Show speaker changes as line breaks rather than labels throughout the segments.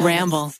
Ramble.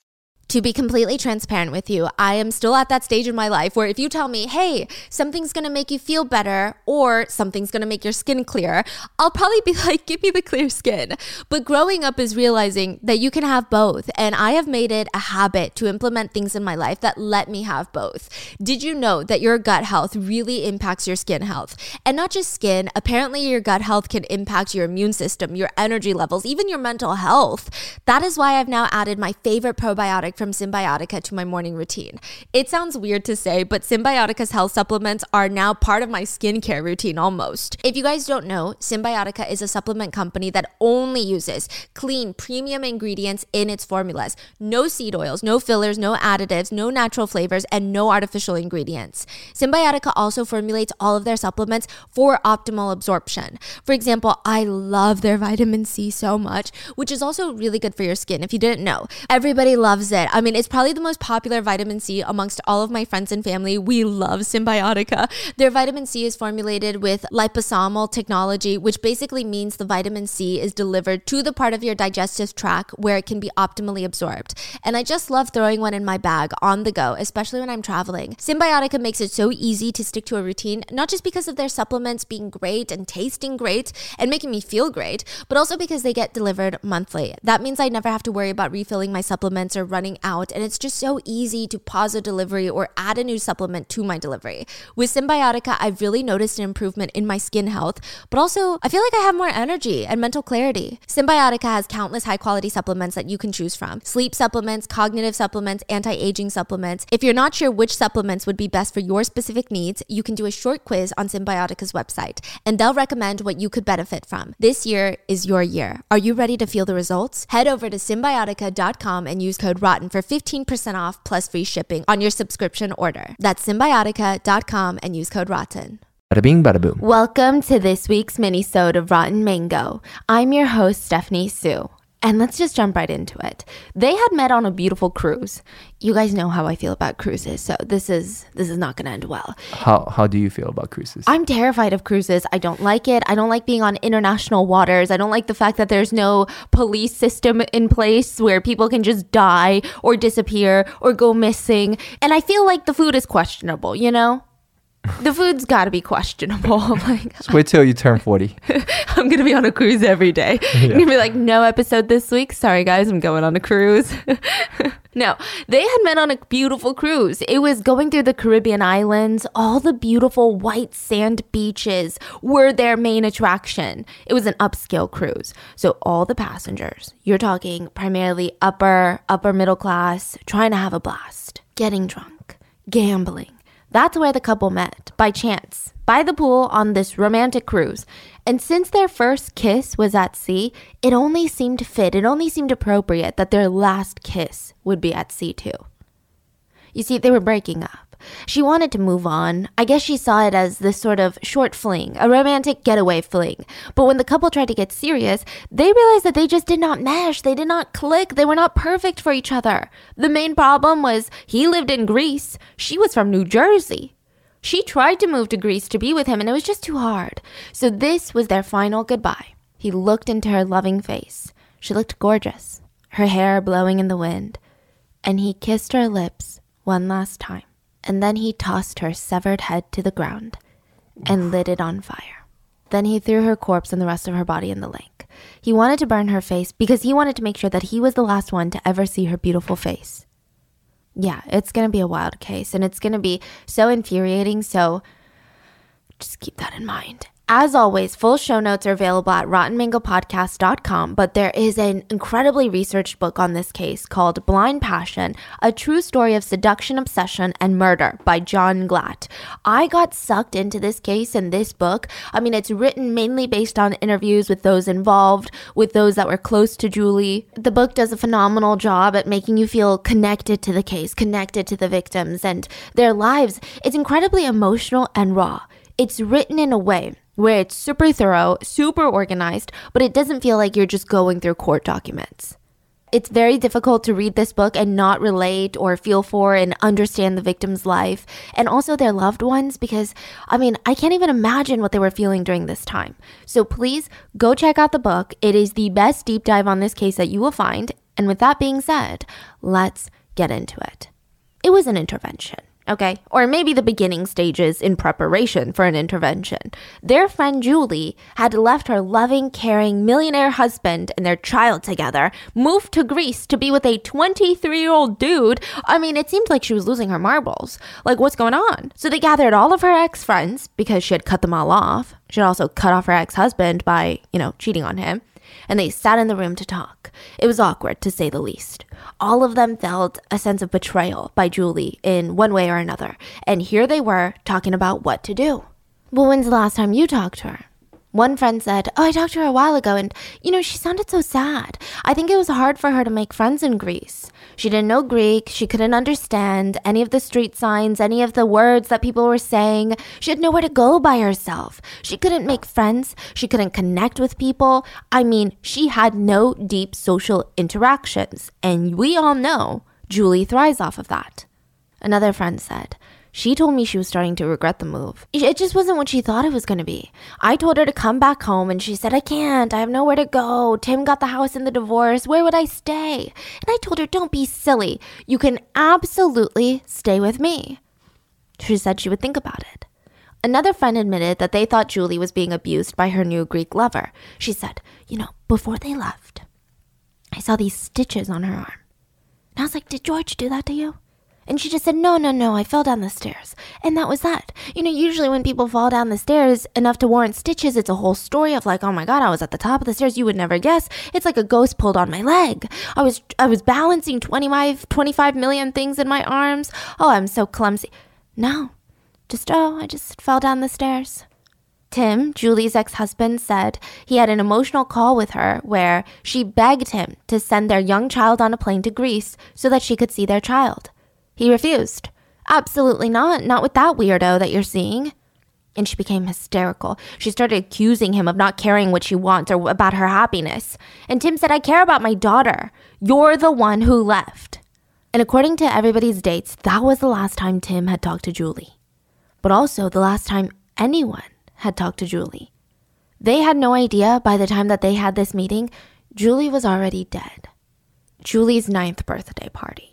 To be completely transparent with you, I am still at that stage in my life where if you tell me, hey, something's gonna make you feel better or something's gonna make your skin clear, I'll probably be like, give me the clear skin. But growing up is realizing that you can have both. And I have made it a habit to implement things in my life that let me have both. Did you know that your gut health really impacts your skin health? And not just skin, apparently your gut health can impact your immune system, your energy levels, even your mental health. That is why I've now added my favorite probiotic from Cymbiotika to my morning routine. It sounds weird to say, but Cymbiotika's health supplements are now part of my skincare routine almost. If you guys don't know, Cymbiotika is a supplement company that only uses clean, premium ingredients in its formulas. No seed oils, no fillers, no additives, no natural flavors, and no artificial ingredients. Cymbiotika also formulates all of their supplements for optimal absorption. For example, I love their vitamin C so much, which is also really good for your skin if you didn't know. Everybody loves it. I mean, it's probably the most popular vitamin C amongst all of my friends and family. We love Cymbiotika. Their vitamin C is formulated with liposomal technology, which basically means the vitamin C is delivered to the part of your digestive tract where it can be optimally absorbed. And I just love throwing one in my bag on the go, especially when I'm traveling. Cymbiotika makes it so easy to stick to a routine, not just because of their supplements being great and tasting great and making me feel great, but also because they get delivered monthly. That means I never have to worry about refilling my supplements or running out, and it's just so easy to pause a delivery or add a new supplement to my delivery. With Cymbiotika, I've really noticed an improvement in my skin health, but also I feel like I have more energy and mental clarity. Cymbiotika has countless high quality supplements that you can choose from sleep supplements, cognitive supplements, anti aging supplements. If you're not sure which supplements would be best for your specific needs, you can do a short quiz on Cymbiotika's website, and they'll recommend what you could benefit from. This year is your year. Are you ready to feel the results? Head over to cymbiotika.com and use code ROTTEN for 15% off plus free shipping on your subscription order. That's cymbiotika.com and use code ROTTEN.
Bada bing, bada boom.
Welcome to this week's mini-sode of Rotten Mango. I'm your host, Stephanie Soo. And let's just jump right into it. They had met on a beautiful cruise. You guys know how I feel about cruises, so this is this is not going to end well.
How how do you feel about cruises?
I'm terrified of cruises. I don't like it. I don't like being on international waters. I don't like the fact that there's no police system in place where people can just die or disappear or go missing. And I feel like the food is questionable, you know? The food's got to be questionable. like
Just wait till you turn 40.
I'm gonna be on a cruise every day. I'm gonna be like, no episode this week. Sorry guys, I'm going on a cruise. no, they had met on a beautiful cruise. It was going through the Caribbean islands. All the beautiful white sand beaches were their main attraction. It was an upscale cruise. So all the passengers, you're talking primarily upper, upper middle class, trying to have a blast, getting drunk, gambling. That's where the couple met, by chance, by the pool on this romantic cruise. And since their first kiss was at sea, it only seemed fit, it only seemed appropriate that their last kiss would be at sea too. You see, they were breaking up. She wanted to move on. I guess she saw it as this sort of short fling, a romantic getaway fling. But when the couple tried to get serious, they realized that they just did not mesh. They did not click. They were not perfect for each other. The main problem was he lived in Greece. She was from New Jersey. She tried to move to Greece to be with him, and it was just too hard. So this was their final goodbye. He looked into her loving face. She looked gorgeous, her hair blowing in the wind. And he kissed her lips one last time and then he tossed her severed head to the ground and lit it on fire. Then he threw her corpse and the rest of her body in the lake. He wanted to burn her face because he wanted to make sure that he was the last one to ever see her beautiful face. Yeah, it's gonna be a wild case and it's gonna be so infuriating, so just keep that in mind. As always, full show notes are available at rottenmangopodcast.com, but there is an incredibly researched book on this case called Blind Passion A True Story of Seduction, Obsession, and Murder by John Glatt. I got sucked into this case in this book. I mean, it's written mainly based on interviews with those involved, with those that were close to Julie. The book does a phenomenal job at making you feel connected to the case, connected to the victims and their lives. It's incredibly emotional and raw. It's written in a way where it's super thorough, super organized, but it doesn't feel like you're just going through court documents. It's very difficult to read this book and not relate or feel for and understand the victim's life and also their loved ones because, I mean, I can't even imagine what they were feeling during this time. So please go check out the book. It is the best deep dive on this case that you will find. And with that being said, let's get into it. It was an intervention okay? Or maybe the beginning stages in preparation for an intervention. Their friend Julie had left her loving, caring millionaire husband and their child together, moved to Greece to be with a 23 year old dude. I mean, it seemed like she was losing her marbles. Like, what's going on? So they gathered all of her ex friends because she had cut them all off. She had also cut off her ex husband by, you know, cheating on him and they sat in the room to talk. It was awkward, to say the least. All of them felt a sense of betrayal by Julie in one way or another, and here they were talking about what to do. Well, when's the last time you talked to her? One friend said, Oh, I talked to her a while ago, and you know, she sounded so sad. I think it was hard for her to make friends in Greece. She didn't know Greek. She couldn't understand any of the street signs, any of the words that people were saying. She had nowhere to go by herself. She couldn't make friends. She couldn't connect with people. I mean, she had no deep social interactions. And we all know Julie thrives off of that. Another friend said, she told me she was starting to regret the move. It just wasn't what she thought it was going to be. I told her to come back home and she said, I can't. I have nowhere to go. Tim got the house in the divorce. Where would I stay? And I told her, don't be silly. You can absolutely stay with me. She said she would think about it. Another friend admitted that they thought Julie was being abused by her new Greek lover. She said, You know, before they left, I saw these stitches on her arm. And I was like, Did George do that to you? And she just said, No, no, no, I fell down the stairs. And that was that. You know, usually when people fall down the stairs enough to warrant stitches, it's a whole story of like, oh my God, I was at the top of the stairs. You would never guess. It's like a ghost pulled on my leg. I was, I was balancing 25, 25 million things in my arms. Oh, I'm so clumsy. No, just, oh, I just fell down the stairs. Tim, Julie's ex husband, said he had an emotional call with her where she begged him to send their young child on a plane to Greece so that she could see their child. He refused. Absolutely not. Not with that weirdo that you're seeing. And she became hysterical. She started accusing him of not caring what she wants or about her happiness. And Tim said, I care about my daughter. You're the one who left. And according to everybody's dates, that was the last time Tim had talked to Julie. But also the last time anyone had talked to Julie. They had no idea by the time that they had this meeting, Julie was already dead. Julie's ninth birthday party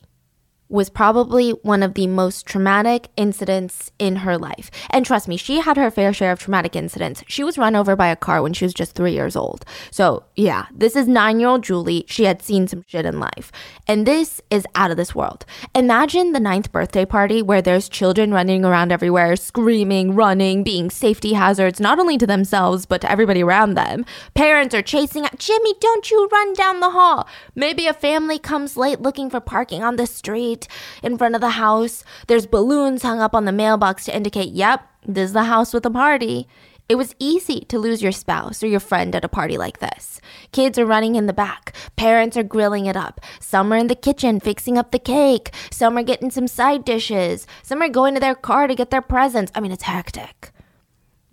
was probably one of the most traumatic incidents in her life. And trust me, she had her fair share of traumatic incidents. She was run over by a car when she was just three years old. So, yeah, this is nine year old Julie. She had seen some shit in life. And this is out of this world. Imagine the ninth birthday party where there's children running around everywhere, screaming, running, being safety hazards, not only to themselves, but to everybody around them. Parents are chasing out, Jimmy, don't you run down the hall. Maybe a family comes late looking for parking on the street in front of the house. There's balloons hung up on the mailbox to indicate, yep, this is the house with a party. It was easy to lose your spouse or your friend at a party like this. Kids are running in the back. Parents are grilling it up. Some are in the kitchen fixing up the cake. Some are getting some side dishes. Some are going to their car to get their presents. I mean, it's hectic.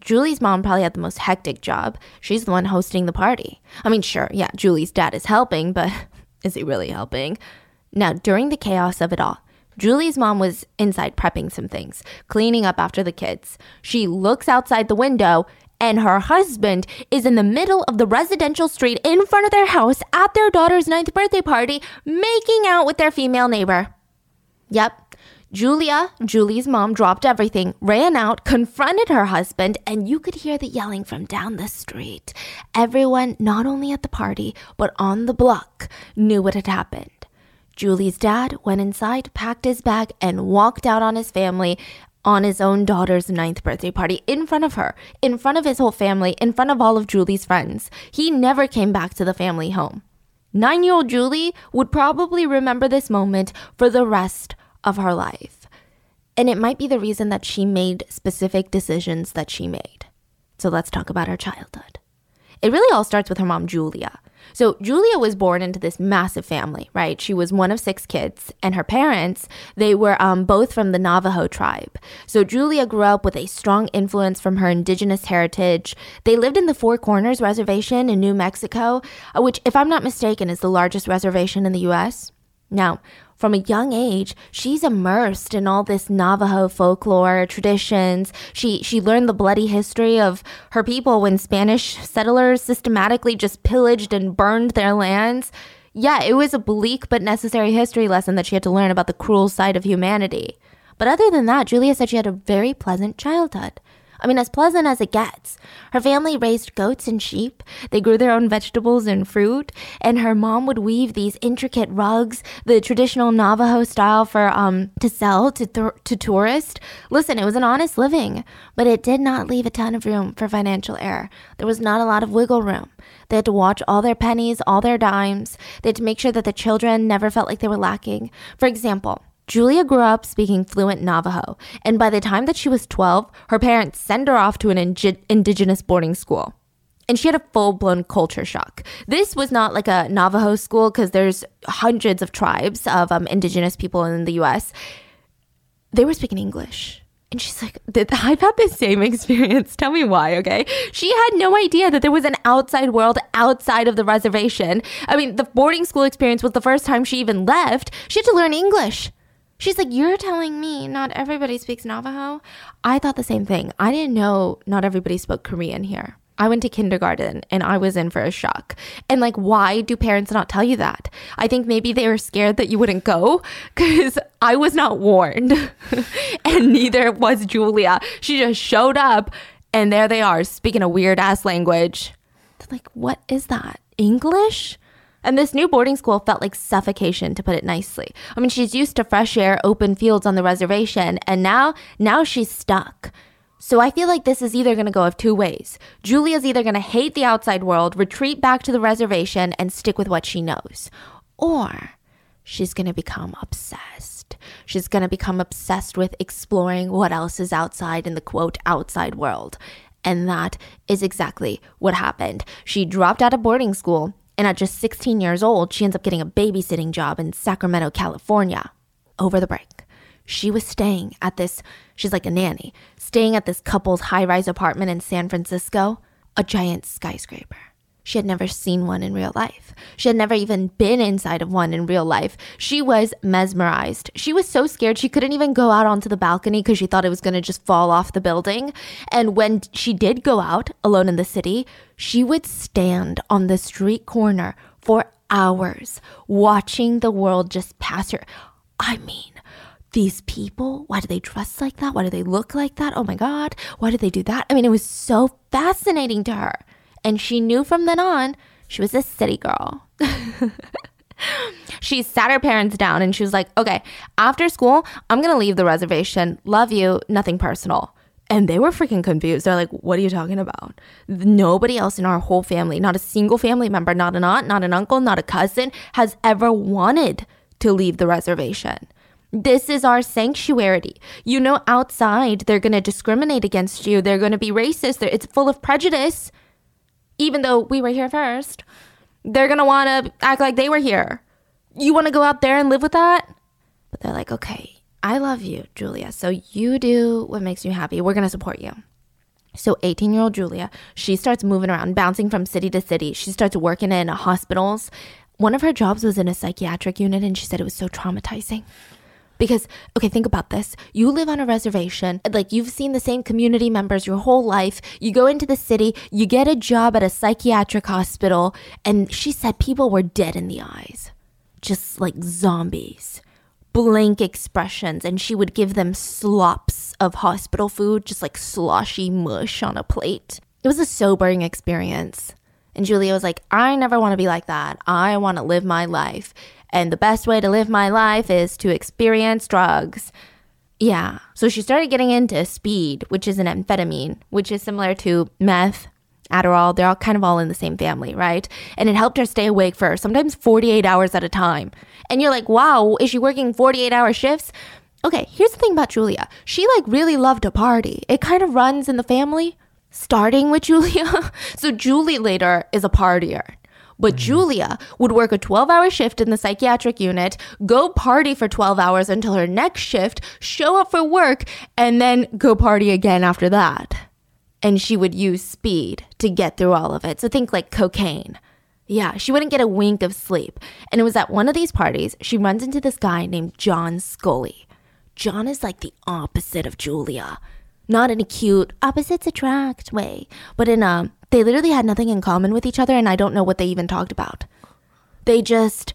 Julie's mom probably had the most hectic job. She's the one hosting the party. I mean, sure, yeah, Julie's dad is helping, but is he really helping? Now, during the chaos of it all, Julie's mom was inside prepping some things, cleaning up after the kids. She looks outside the window and her husband is in the middle of the residential street in front of their house at their daughter's ninth birthday party, making out with their female neighbor. Yep. Julia, Julie's mom, dropped everything, ran out, confronted her husband, and you could hear the yelling from down the street. Everyone, not only at the party, but on the block, knew what had happened. Julie's dad went inside, packed his bag, and walked out on his family on his own daughter's ninth birthday party in front of her, in front of his whole family, in front of all of Julie's friends. He never came back to the family home. Nine year old Julie would probably remember this moment for the rest of her life. And it might be the reason that she made specific decisions that she made. So let's talk about her childhood. It really all starts with her mom, Julia. So Julia was born into this massive family, right? She was one of six kids, and her parents, they were um, both from the Navajo tribe. So Julia grew up with a strong influence from her indigenous heritage. They lived in the Four Corners Reservation in New Mexico, uh, which, if I'm not mistaken, is the largest reservation in the U.S. Now, from a young age, she's immersed in all this Navajo folklore, traditions. She she learned the bloody history of her people when Spanish settlers systematically just pillaged and burned their lands. Yeah, it was a bleak but necessary history lesson that she had to learn about the cruel side of humanity. But other than that, Julia said she had a very pleasant childhood. I mean, as pleasant as it gets. Her family raised goats and sheep. They grew their own vegetables and fruit. And her mom would weave these intricate rugs, the traditional Navajo style for um to sell to th- to tourists. Listen, it was an honest living, but it did not leave a ton of room for financial error. There was not a lot of wiggle room. They had to watch all their pennies, all their dimes. They had to make sure that the children never felt like they were lacking. For example, Julia grew up speaking fluent Navajo, and by the time that she was 12, her parents sent her off to an ing- indigenous boarding school. And she had a full blown culture shock. This was not like a Navajo school because there's hundreds of tribes of um, indigenous people in the US. They were speaking English. And she's like, I've had the same experience. Tell me why, okay? She had no idea that there was an outside world outside of the reservation. I mean, the boarding school experience was the first time she even left. She had to learn English. She's like, You're telling me not everybody speaks Navajo? I thought the same thing. I didn't know not everybody spoke Korean here. I went to kindergarten and I was in for a shock. And like, why do parents not tell you that? I think maybe they were scared that you wouldn't go because I was not warned. and neither was Julia. She just showed up and there they are speaking a weird ass language. They're like, what is that? English? And this new boarding school felt like suffocation, to put it nicely. I mean, she's used to fresh air, open fields on the reservation, and now, now she's stuck. So I feel like this is either going to go of two ways. Julia's either going to hate the outside world, retreat back to the reservation, and stick with what she knows, or she's going to become obsessed. She's going to become obsessed with exploring what else is outside in the quote outside world. And that is exactly what happened. She dropped out of boarding school and at just 16 years old, she ends up getting a babysitting job in Sacramento, California over the break. She was staying at this, she's like a nanny, staying at this couple's high rise apartment in San Francisco, a giant skyscraper. She had never seen one in real life. She had never even been inside of one in real life. She was mesmerized. She was so scared she couldn't even go out onto the balcony because she thought it was going to just fall off the building. And when she did go out alone in the city, she would stand on the street corner for hours watching the world just pass her. I mean, these people, why do they dress like that? Why do they look like that? Oh my God, why did they do that? I mean, it was so fascinating to her. And she knew from then on she was a city girl. she sat her parents down and she was like, okay, after school, I'm going to leave the reservation. Love you, nothing personal. And they were freaking confused. They're like, what are you talking about? Nobody else in our whole family, not a single family member, not an aunt, not an uncle, not a cousin, has ever wanted to leave the reservation. This is our sanctuary. You know, outside, they're going to discriminate against you. They're going to be racist. It's full of prejudice even though we were here first, they're gonna wanna act like they were here. You wanna go out there and live with that? But they're like, okay, I love you, Julia. So you do what makes you happy. We're gonna support you. So 18 year old Julia, she starts moving around, bouncing from city to city. She starts working in hospitals. One of her jobs was in a psychiatric unit, and she said it was so traumatizing. Because, okay, think about this. You live on a reservation, like you've seen the same community members your whole life. You go into the city, you get a job at a psychiatric hospital, and she said people were dead in the eyes, just like zombies, blank expressions. And she would give them slops of hospital food, just like sloshy mush on a plate. It was a sobering experience. And Julia was like, I never want to be like that. I want to live my life. And the best way to live my life is to experience drugs. Yeah. So she started getting into speed, which is an amphetamine, which is similar to meth, Adderall. They're all kind of all in the same family, right? And it helped her stay awake for sometimes 48 hours at a time. And you're like, wow, is she working 48 hour shifts? Okay, here's the thing about Julia. She like really loved to party. It kind of runs in the family, starting with Julia. so Julie later is a partier. But mm. Julia would work a 12 hour shift in the psychiatric unit, go party for 12 hours until her next shift, show up for work, and then go party again after that. And she would use speed to get through all of it. So think like cocaine. Yeah, she wouldn't get a wink of sleep. And it was at one of these parties, she runs into this guy named John Scully. John is like the opposite of Julia. Not in a cute opposites attract way, but in a they literally had nothing in common with each other, and I don't know what they even talked about. They just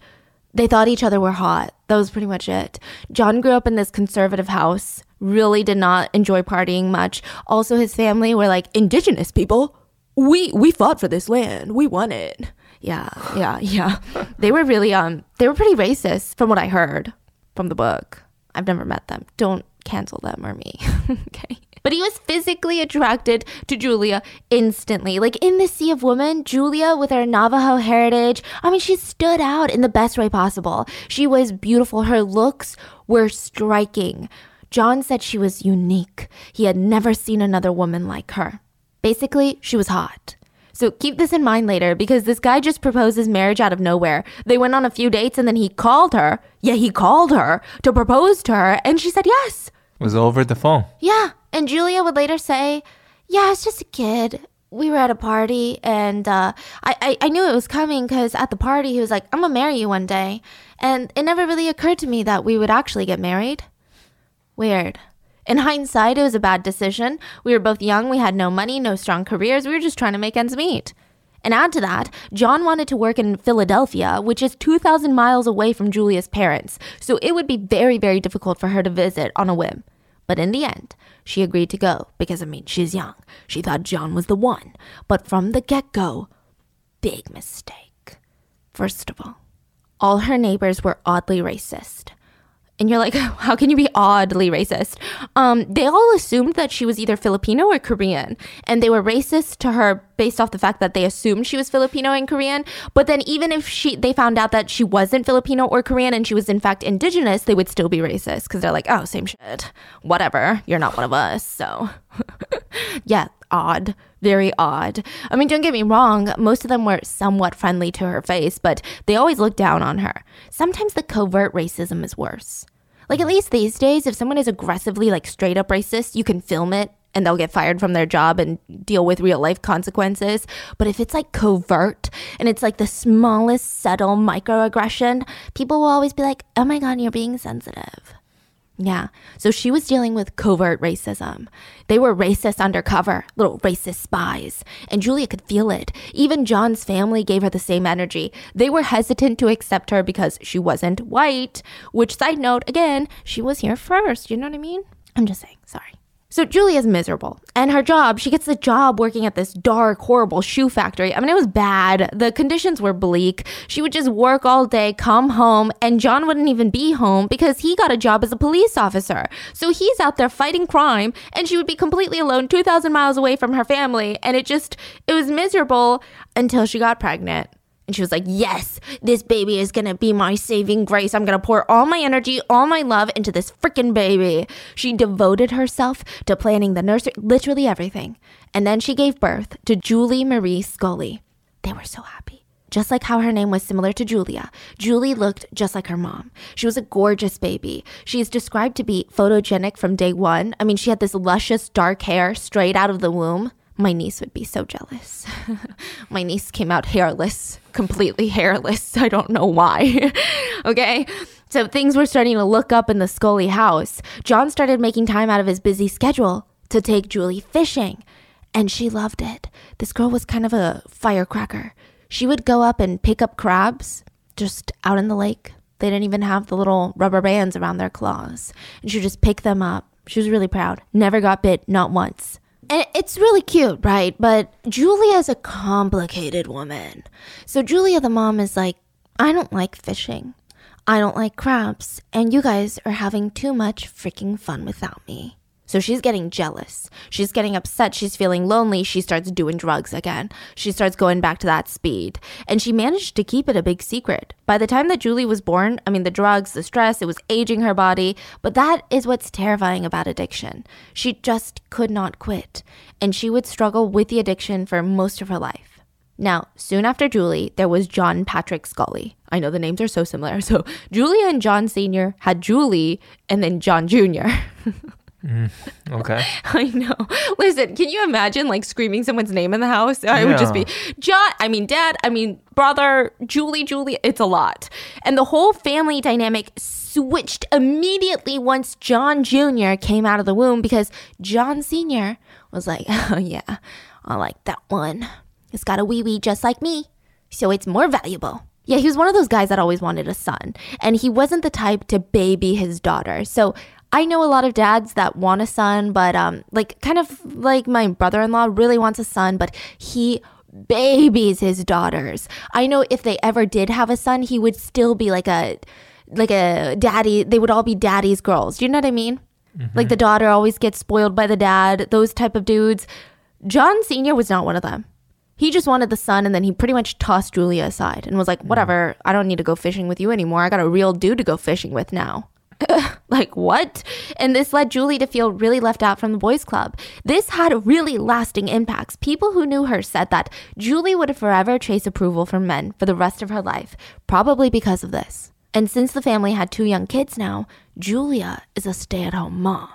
they thought each other were hot. That was pretty much it. John grew up in this conservative house, really did not enjoy partying much. Also his family were like indigenous people. We we fought for this land. We won it. Yeah, yeah, yeah. they were really um they were pretty racist from what I heard from the book. I've never met them. Don't cancel them or me. okay. But he was physically attracted to Julia instantly. Like in the Sea of Women, Julia, with her Navajo heritage, I mean, she stood out in the best way possible. She was beautiful. Her looks were striking. John said she was unique. He had never seen another woman like her. Basically, she was hot. So keep this in mind later because this guy just proposes marriage out of nowhere. They went on a few dates and then he called her. Yeah, he called her to propose to her and she said yes.
It was over the phone.
Yeah. And Julia would later say, Yeah, I was just a kid. We were at a party and uh, I, I, I knew it was coming because at the party he was like, I'm gonna marry you one day. And it never really occurred to me that we would actually get married. Weird. In hindsight, it was a bad decision. We were both young, we had no money, no strong careers, we were just trying to make ends meet. And add to that, John wanted to work in Philadelphia, which is 2,000 miles away from Julia's parents, so it would be very, very difficult for her to visit on a whim. But in the end, she agreed to go because, I mean, she's young. She thought John was the one. But from the get go, big mistake. First of all, all her neighbors were oddly racist and you're like, how can you be oddly racist? Um, they all assumed that she was either Filipino or Korean, and they were racist to her based off the fact that they assumed she was Filipino and Korean. But then, even if she they found out that she wasn't Filipino or Korean and she was in fact indigenous, they would still be racist because they're like, oh, same shit, whatever. You're not one of us, so yeah, odd very odd. I mean, don't get me wrong, most of them were somewhat friendly to her face, but they always looked down on her. Sometimes the covert racism is worse. Like at least these days, if someone is aggressively like straight up racist, you can film it and they'll get fired from their job and deal with real life consequences. But if it's like covert and it's like the smallest subtle microaggression, people will always be like, oh my God, you're being sensitive. Yeah. So she was dealing with covert racism. They were racist undercover, little racist spies. And Julia could feel it. Even John's family gave her the same energy. They were hesitant to accept her because she wasn't white, which, side note, again, she was here first. You know what I mean? I'm just saying. Sorry. So Julia's miserable. And her job, she gets the job working at this dark, horrible shoe factory. I mean, it was bad. The conditions were bleak. She would just work all day, come home, and John wouldn't even be home because he got a job as a police officer. So he's out there fighting crime, and she would be completely alone, 2,000 miles away from her family. And it just, it was miserable until she got pregnant. And she was like, Yes, this baby is gonna be my saving grace. I'm gonna pour all my energy, all my love into this freaking baby. She devoted herself to planning the nursery, literally everything. And then she gave birth to Julie Marie Scully. They were so happy. Just like how her name was similar to Julia, Julie looked just like her mom. She was a gorgeous baby. She is described to be photogenic from day one. I mean, she had this luscious dark hair straight out of the womb. My niece would be so jealous. My niece came out hairless, completely hairless. I don't know why. okay? So things were starting to look up in the Scully house. John started making time out of his busy schedule to take Julie fishing, and she loved it. This girl was kind of a firecracker. She would go up and pick up crabs just out in the lake. They didn't even have the little rubber bands around their claws. And she would just pick them up. She was really proud. Never got bit, not once. And it's really cute, right? But Julia is a complicated woman. So Julia, the mom, is like, I don't like fishing. I don't like crabs. And you guys are having too much freaking fun without me. So she's getting jealous. She's getting upset. She's feeling lonely. She starts doing drugs again. She starts going back to that speed. And she managed to keep it a big secret. By the time that Julie was born, I mean, the drugs, the stress, it was aging her body. But that is what's terrifying about addiction. She just could not quit. And she would struggle with the addiction for most of her life. Now, soon after Julie, there was John Patrick Scully. I know the names are so similar. So, Julia and John Sr. had Julie and then John Jr.
Mm, okay.
I know. Listen, can you imagine like screaming someone's name in the house? I would just be John, I mean dad, I mean brother, Julie, Julie. It's a lot. And the whole family dynamic switched immediately once John Jr. came out of the womb because John Sr. was like, oh yeah, I like that one. It's got a wee wee just like me. So it's more valuable. Yeah, he was one of those guys that always wanted a son. And he wasn't the type to baby his daughter. So I know a lot of dads that want a son, but um, like kind of like my brother in law really wants a son, but he babies his daughters. I know if they ever did have a son, he would still be like a like a daddy. They would all be daddy's girls. Do you know what I mean? Like the daughter always gets spoiled by the dad. Those type of dudes. John Senior was not one of them. He just wanted the son, and then he pretty much tossed Julia aside and was like, "Whatever. I don't need to go fishing with you anymore. I got a real dude to go fishing with now." like what? And this led Julie to feel really left out from the boys' club. This had really lasting impacts. People who knew her said that Julie would forever chase approval from men for the rest of her life, probably because of this. And since the family had two young kids now, Julia is a stay at home mom.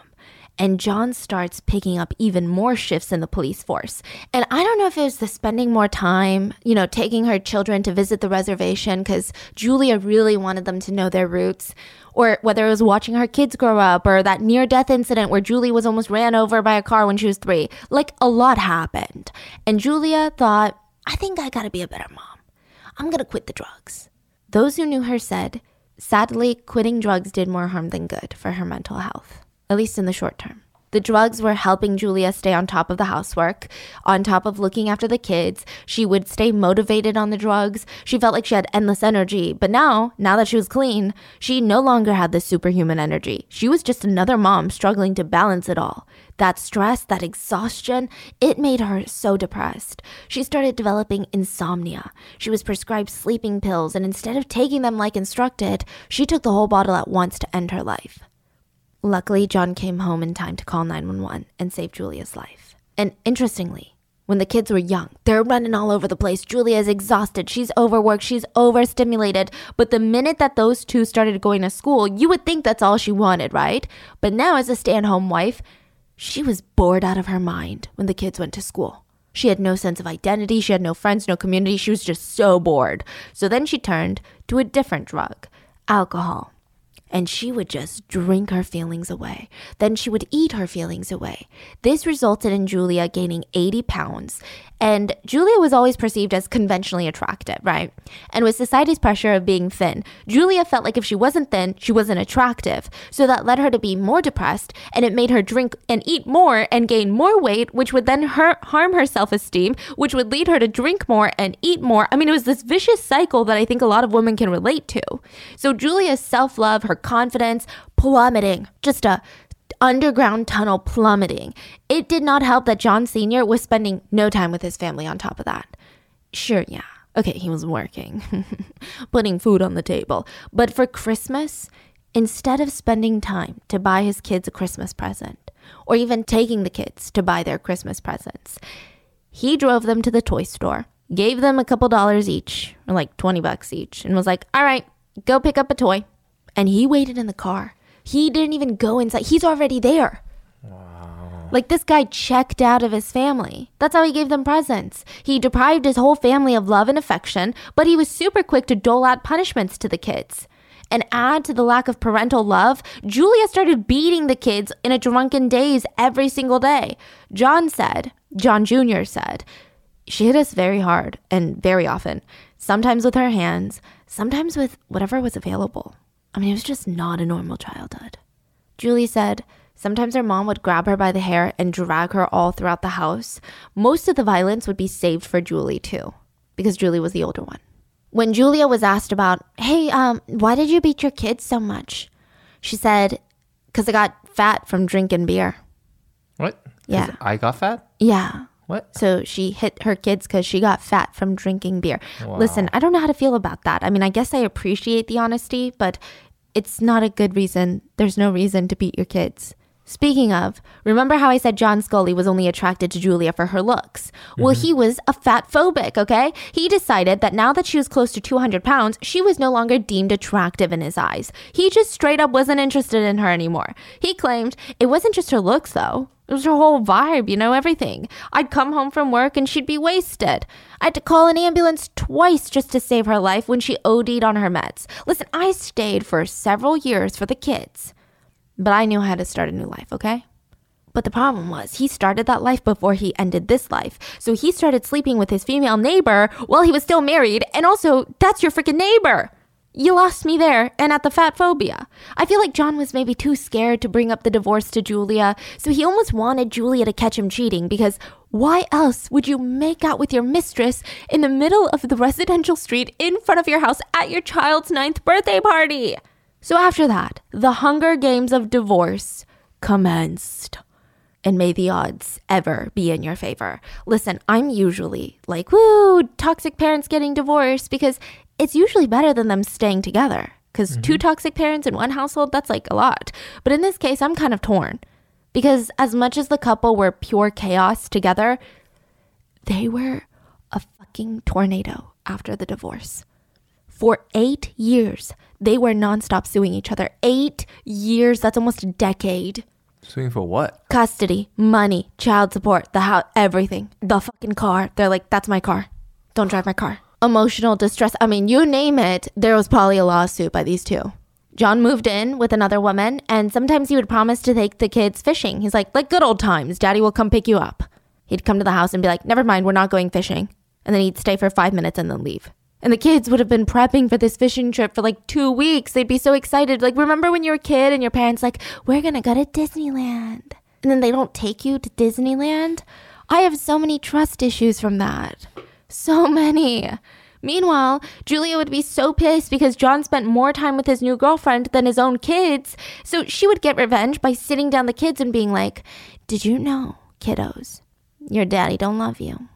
And John starts picking up even more shifts in the police force. And I don't know if it was the spending more time, you know, taking her children to visit the reservation because Julia really wanted them to know their roots, or whether it was watching her kids grow up, or that near death incident where Julie was almost ran over by a car when she was three. Like a lot happened. And Julia thought, I think I gotta be a better mom. I'm gonna quit the drugs. Those who knew her said, sadly, quitting drugs did more harm than good for her mental health, at least in the short term. The drugs were helping Julia stay on top of the housework, on top of looking after the kids. She would stay motivated on the drugs. She felt like she had endless energy. But now, now that she was clean, she no longer had this superhuman energy. She was just another mom struggling to balance it all. That stress, that exhaustion, it made her so depressed. She started developing insomnia. She was prescribed sleeping pills, and instead of taking them like instructed, she took the whole bottle at once to end her life. Luckily, John came home in time to call 911 and save Julia's life. And interestingly, when the kids were young, they're running all over the place. Julia's exhausted. She's overworked. She's overstimulated. But the minute that those two started going to school, you would think that's all she wanted, right? But now, as a stay at home wife, she was bored out of her mind when the kids went to school. She had no sense of identity. She had no friends, no community. She was just so bored. So then she turned to a different drug alcohol and she would just drink her feelings away. Then she would eat her feelings away. This resulted in Julia gaining 80 pounds. And Julia was always perceived as conventionally attractive, right? And with society's pressure of being thin, Julia felt like if she wasn't thin, she wasn't attractive. So that led her to be more depressed, and it made her drink and eat more and gain more weight, which would then hurt, harm her self esteem, which would lead her to drink more and eat more. I mean, it was this vicious cycle that I think a lot of women can relate to. So Julia's self love, her confidence plummeting, just a underground tunnel plummeting. It did not help that John Sr. was spending no time with his family on top of that. Sure, yeah. Okay, he was working, putting food on the table. But for Christmas, instead of spending time to buy his kids a Christmas present, or even taking the kids to buy their Christmas presents, he drove them to the toy store, gave them a couple dollars each, or like 20 bucks each, and was like, all right, go pick up a toy. And he waited in the car. He didn't even go inside. He's already there. Wow. Like this guy checked out of his family. That's how he gave them presents. He deprived his whole family of love and affection, but he was super quick to dole out punishments to the kids. And add to the lack of parental love, Julia started beating the kids in a drunken daze every single day. John said, John Jr. said, she hit us very hard and very often, sometimes with her hands, sometimes with whatever was available. I mean, it was just not a normal childhood. Julie said, Sometimes her mom would grab her by the hair and drag her all throughout the house. Most of the violence would be saved for Julie, too, because Julie was the older one. When Julia was asked about, hey, um, why did you beat your kids so much? She said, because I got fat from drinking beer.
What?
Yeah.
I got fat?
Yeah.
What?
So she hit her kids because she got fat from drinking beer. Wow. Listen, I don't know how to feel about that. I mean, I guess I appreciate the honesty, but it's not a good reason. There's no reason to beat your kids. Speaking of, remember how I said John Scully was only attracted to Julia for her looks? Well, mm-hmm. he was a fat phobic, okay? He decided that now that she was close to 200 pounds, she was no longer deemed attractive in his eyes. He just straight up wasn't interested in her anymore. He claimed it wasn't just her looks, though. It was her whole vibe, you know, everything. I'd come home from work and she'd be wasted. I had to call an ambulance twice just to save her life when she OD'd on her meds. Listen, I stayed for several years for the kids, but I knew how to start a new life, okay? But the problem was, he started that life before he ended this life. So he started sleeping with his female neighbor while he was still married. And also, that's your freaking neighbor. You lost me there and at the fat phobia. I feel like John was maybe too scared to bring up the divorce to Julia, so he almost wanted Julia to catch him cheating because why else would you make out with your mistress in the middle of the residential street in front of your house at your child's ninth birthday party? So after that, the Hunger Games of divorce commenced and may the odds ever be in your favor. Listen, I'm usually like, woo, toxic parents getting divorced because it's usually better than them staying together. Because mm-hmm. two toxic parents in one household, that's like a lot. But in this case, I'm kind of torn. Because as much as the couple were pure chaos together, they were a fucking tornado after the divorce. For eight years, they were nonstop suing each other. Eight years, that's almost a decade.
Suing for what?
Custody, money, child support, the house, everything. The fucking car. They're like, that's my car. Don't drive my car. Emotional distress. I mean, you name it, there was probably a lawsuit by these two. John moved in with another woman, and sometimes he would promise to take the kids fishing. He's like, like good old times, daddy will come pick you up. He'd come to the house and be like, never mind, we're not going fishing. And then he'd stay for five minutes and then leave. And the kids would have been prepping for this fishing trip for like two weeks. They'd be so excited. Like, remember when you were a kid and your parents, like, we're gonna go to Disneyland. And then they don't take you to Disneyland? I have so many trust issues from that. So many. Meanwhile, Julia would be so pissed because John spent more time with his new girlfriend than his own kids. So she would get revenge by sitting down the kids and being like, Did you know, kiddos, your daddy don't love you?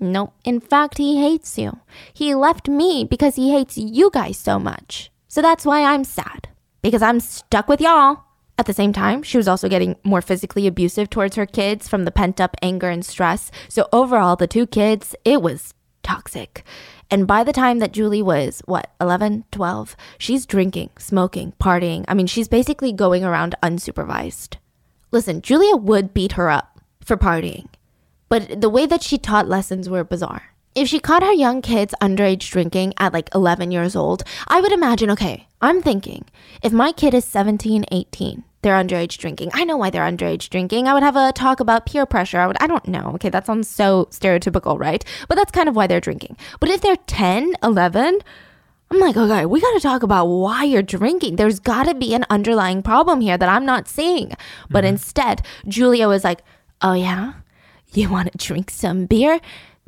Nope. In fact, he hates you. He left me because he hates you guys so much. So that's why I'm sad. Because I'm stuck with y'all. At the same time, she was also getting more physically abusive towards her kids from the pent up anger and stress. So overall, the two kids, it was toxic. And by the time that Julie was, what, 11, 12, she's drinking, smoking, partying. I mean, she's basically going around unsupervised. Listen, Julia would beat her up for partying but the way that she taught lessons were bizarre. If she caught her young kids underage drinking at like 11 years old, I would imagine, okay, I'm thinking, if my kid is 17, 18, they're underage drinking. I know why they're underage drinking. I would have a talk about peer pressure. I would I don't know. Okay, that sounds so stereotypical, right? But that's kind of why they're drinking. But if they're 10, 11, I'm like, okay, we got to talk about why you're drinking. There's got to be an underlying problem here that I'm not seeing. But mm-hmm. instead, Julia was like, "Oh yeah? You want to drink some beer?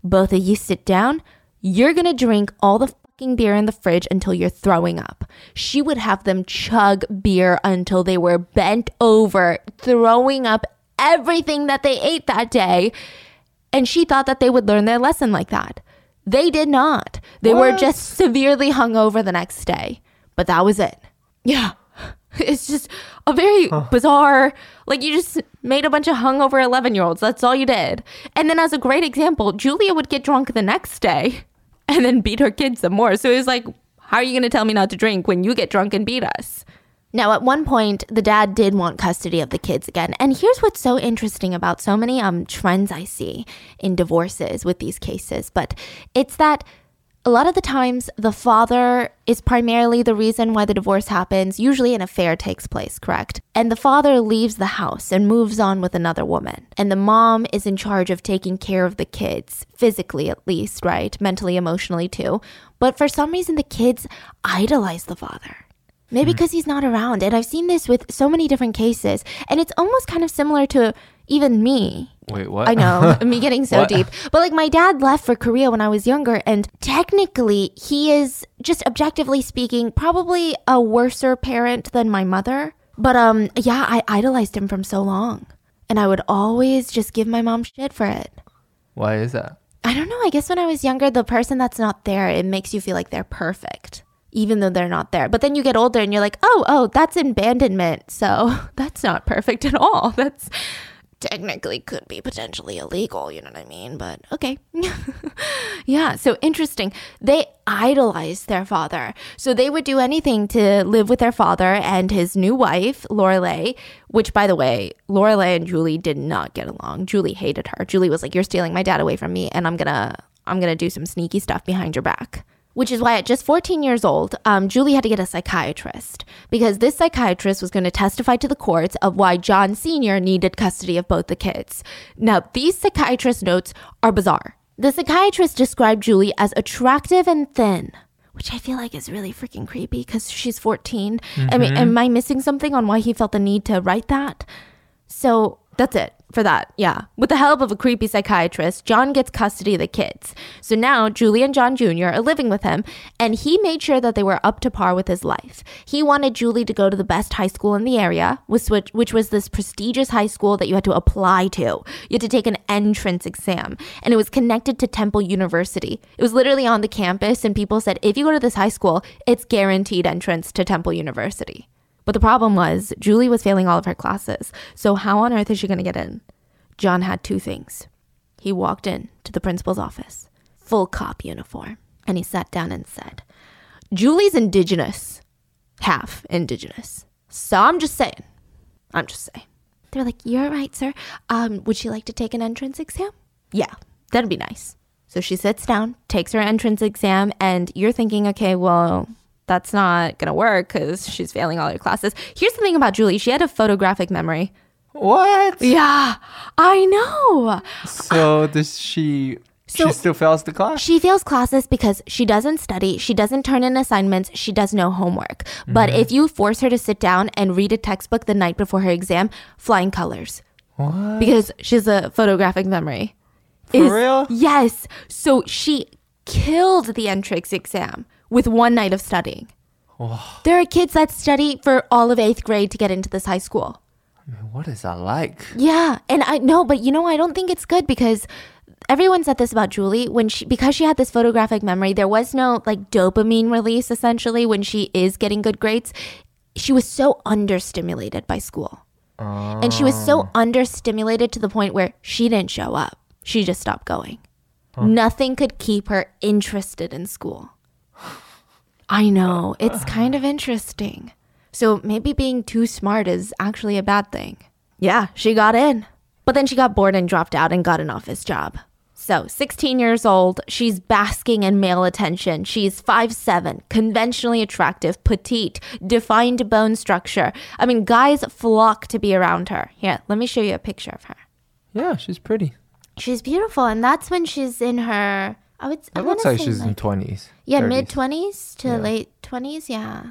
Both of you sit down. You're going to drink all the fucking beer in the fridge until you're throwing up. She would have them chug beer until they were bent over, throwing up everything that they ate that day. And she thought that they would learn their lesson like that. They did not. They what? were just severely hungover the next day. But that was it. Yeah. It's just a very huh. bizarre, like you just made a bunch of hungover 11 year olds. That's all you did. And then, as a great example, Julia would get drunk the next day and then beat her kids some more. So it was like, how are you going to tell me not to drink when you get drunk and beat us? Now, at one point, the dad did want custody of the kids again. And here's what's so interesting about so many um, trends I see in divorces with these cases, but it's that a lot of the times, the father is primarily the reason why the divorce happens. Usually, an affair takes place, correct? And the father leaves the house and moves on with another woman. And the mom is in charge of taking care of the kids, physically at least, right? Mentally, emotionally too. But for some reason, the kids idolize the father. Maybe because mm-hmm. he's not around. And I've seen this with so many different cases. And it's almost kind of similar to even me.
Wait, what?
I know, me getting so deep. But like my dad left for Korea when I was younger, and technically, he is just objectively speaking, probably a worser parent than my mother. But um, yeah, I idolized him from so long, and I would always just give my mom shit for it.
Why is that?
I don't know. I guess when I was younger, the person that's not there, it makes you feel like they're perfect even though they're not there. But then you get older and you're like, oh, oh, that's abandonment. So that's not perfect at all. That's technically could be potentially illegal, you know what I mean? But okay. yeah, so interesting. They idolized their father. So they would do anything to live with their father and his new wife, Lorelai, which by the way, Lorelai and Julie did not get along. Julie hated her. Julie was like, "You're stealing my dad away from me and I'm to I'm to do some sneaky stuff behind your back." Which is why at just 14 years old, um, Julie had to get a psychiatrist because this psychiatrist was going to testify to the courts of why John Sr. needed custody of both the kids. Now, these psychiatrist notes are bizarre. The psychiatrist described Julie as attractive and thin, which I feel like is really freaking creepy because she's 14. I mean, am I missing something on why he felt the need to write that? So that's it for that. Yeah. With the help of a creepy psychiatrist, John gets custody of the kids. So now Julie and John Jr. are living with him, and he made sure that they were up to par with his life. He wanted Julie to go to the best high school in the area, which, was this prestigious high school that you had to apply to. You had to take an entrance exam, and it was connected to Temple University. It was literally on the campus, and people said, if you go to this high school, it's guaranteed entrance to Temple University. But the problem was, Julie was failing all of her classes. So, how on earth is she going to get in? John had two things. He walked in to the principal's office, full cop uniform, and he sat down and said, Julie's indigenous, half indigenous. So, I'm just saying. I'm just saying. They're like, You're right, sir. Um, would she like to take an entrance exam? Yeah, that'd be nice. So she sits down, takes her entrance exam, and you're thinking, okay, well, that's not gonna work because she's failing all her classes. Here's the thing about Julie: she had a photographic memory.
What?
Yeah, I know.
So does she?
So-
she still fails the class.
She fails classes because she doesn't study, she doesn't turn in assignments, she does no homework. But mm-hmm. if you force her to sit down and read a textbook the night before her exam, flying colors.
What?
Because she's a photographic memory.
For real?
Yes. So she killed the entrance exam with one night of studying. Oh. There are kids that study for all of eighth grade to get into this high school.
What is that like?
Yeah, and I know, but you know, I don't think it's good because everyone said this about Julie when she because she had this photographic memory. There was no like dopamine release essentially when she is getting good grades. She was so understimulated by school, and she was so oh. understimulated to the point where she didn't show up. She just stopped going. Nothing could keep her interested in school. I know it's kind of interesting. So maybe being too smart is actually a bad thing. Yeah, she got in. But then she got bored and dropped out and got an office job. So, 16 years old, she's basking in male attention. She's 5'7, conventionally attractive, petite, defined bone structure. I mean, guys flock to be around her. Here, let me show you a picture of her.
Yeah, she's pretty.
She's beautiful, and that's when she's in her. I would. I wanna
like
say,
she's in twenties.
yeah, mid 20s to
Yeah.
late 20s. Yeah.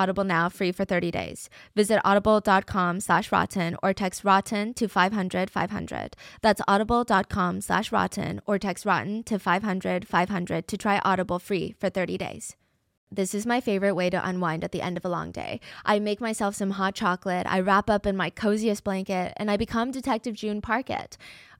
Audible now free for 30 days. Visit audible.com slash rotten or text rotten to 500 500. That's audible.com slash rotten or text rotten to 500 500 to try Audible free for 30 days. This is my favorite way to unwind at the end of a long day. I make myself some hot chocolate, I wrap up in my coziest blanket, and I become Detective June Parker.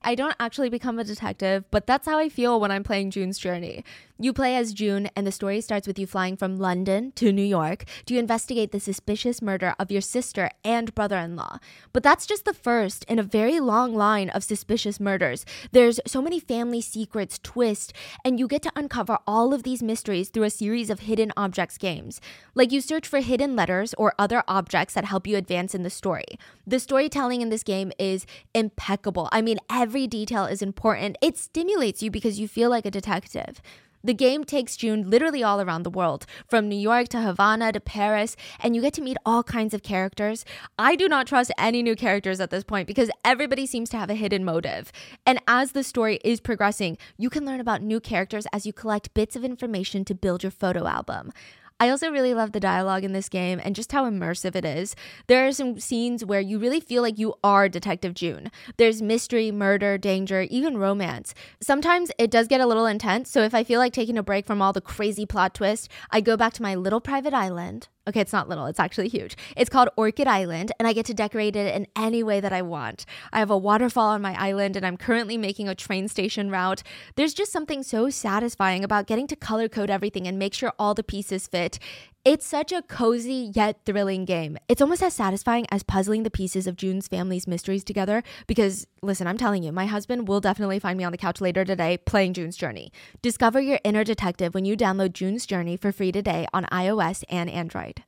I don't actually become a detective, but that's how I feel when I'm playing June's Journey. You play as June, and the story starts with you flying from London to New York to investigate the suspicious murder of your sister and brother in law. But that's just the first in a very long line of suspicious murders. There's so many family secrets, twists, and you get to uncover all of these mysteries through a series of hidden objects games. Like you search for hidden letters or other objects that help you advance in the story. The storytelling in this game is impeccable. I mean, every detail is important. It stimulates you because you feel like a detective. The game takes June literally all around the world, from New York to Havana to Paris, and you get to meet all kinds of characters. I do not trust any new characters at this point because everybody seems to have a hidden motive. And as the story is progressing, you can learn about new characters as you collect bits of information to build your photo album. I also really love the dialogue in this game and just how immersive it is. There are some scenes where you really feel like you are Detective June. There's mystery, murder, danger, even romance. Sometimes it does get a little intense, so if I feel like taking a break from all the crazy plot twists, I go back to my little private island. Okay, it's not little, it's actually huge. It's called Orchid Island, and I get to decorate it in any way that I want. I have a waterfall on my island, and I'm currently making a train station route. There's just something so satisfying about getting to color code everything and make sure all the pieces fit. It's such a cozy yet thrilling game. It's almost as satisfying as puzzling the pieces of June's family's mysteries together because, listen, I'm telling you, my husband will definitely find me on the couch later today playing June's Journey. Discover your inner detective when you download June's Journey for free today on iOS and Android.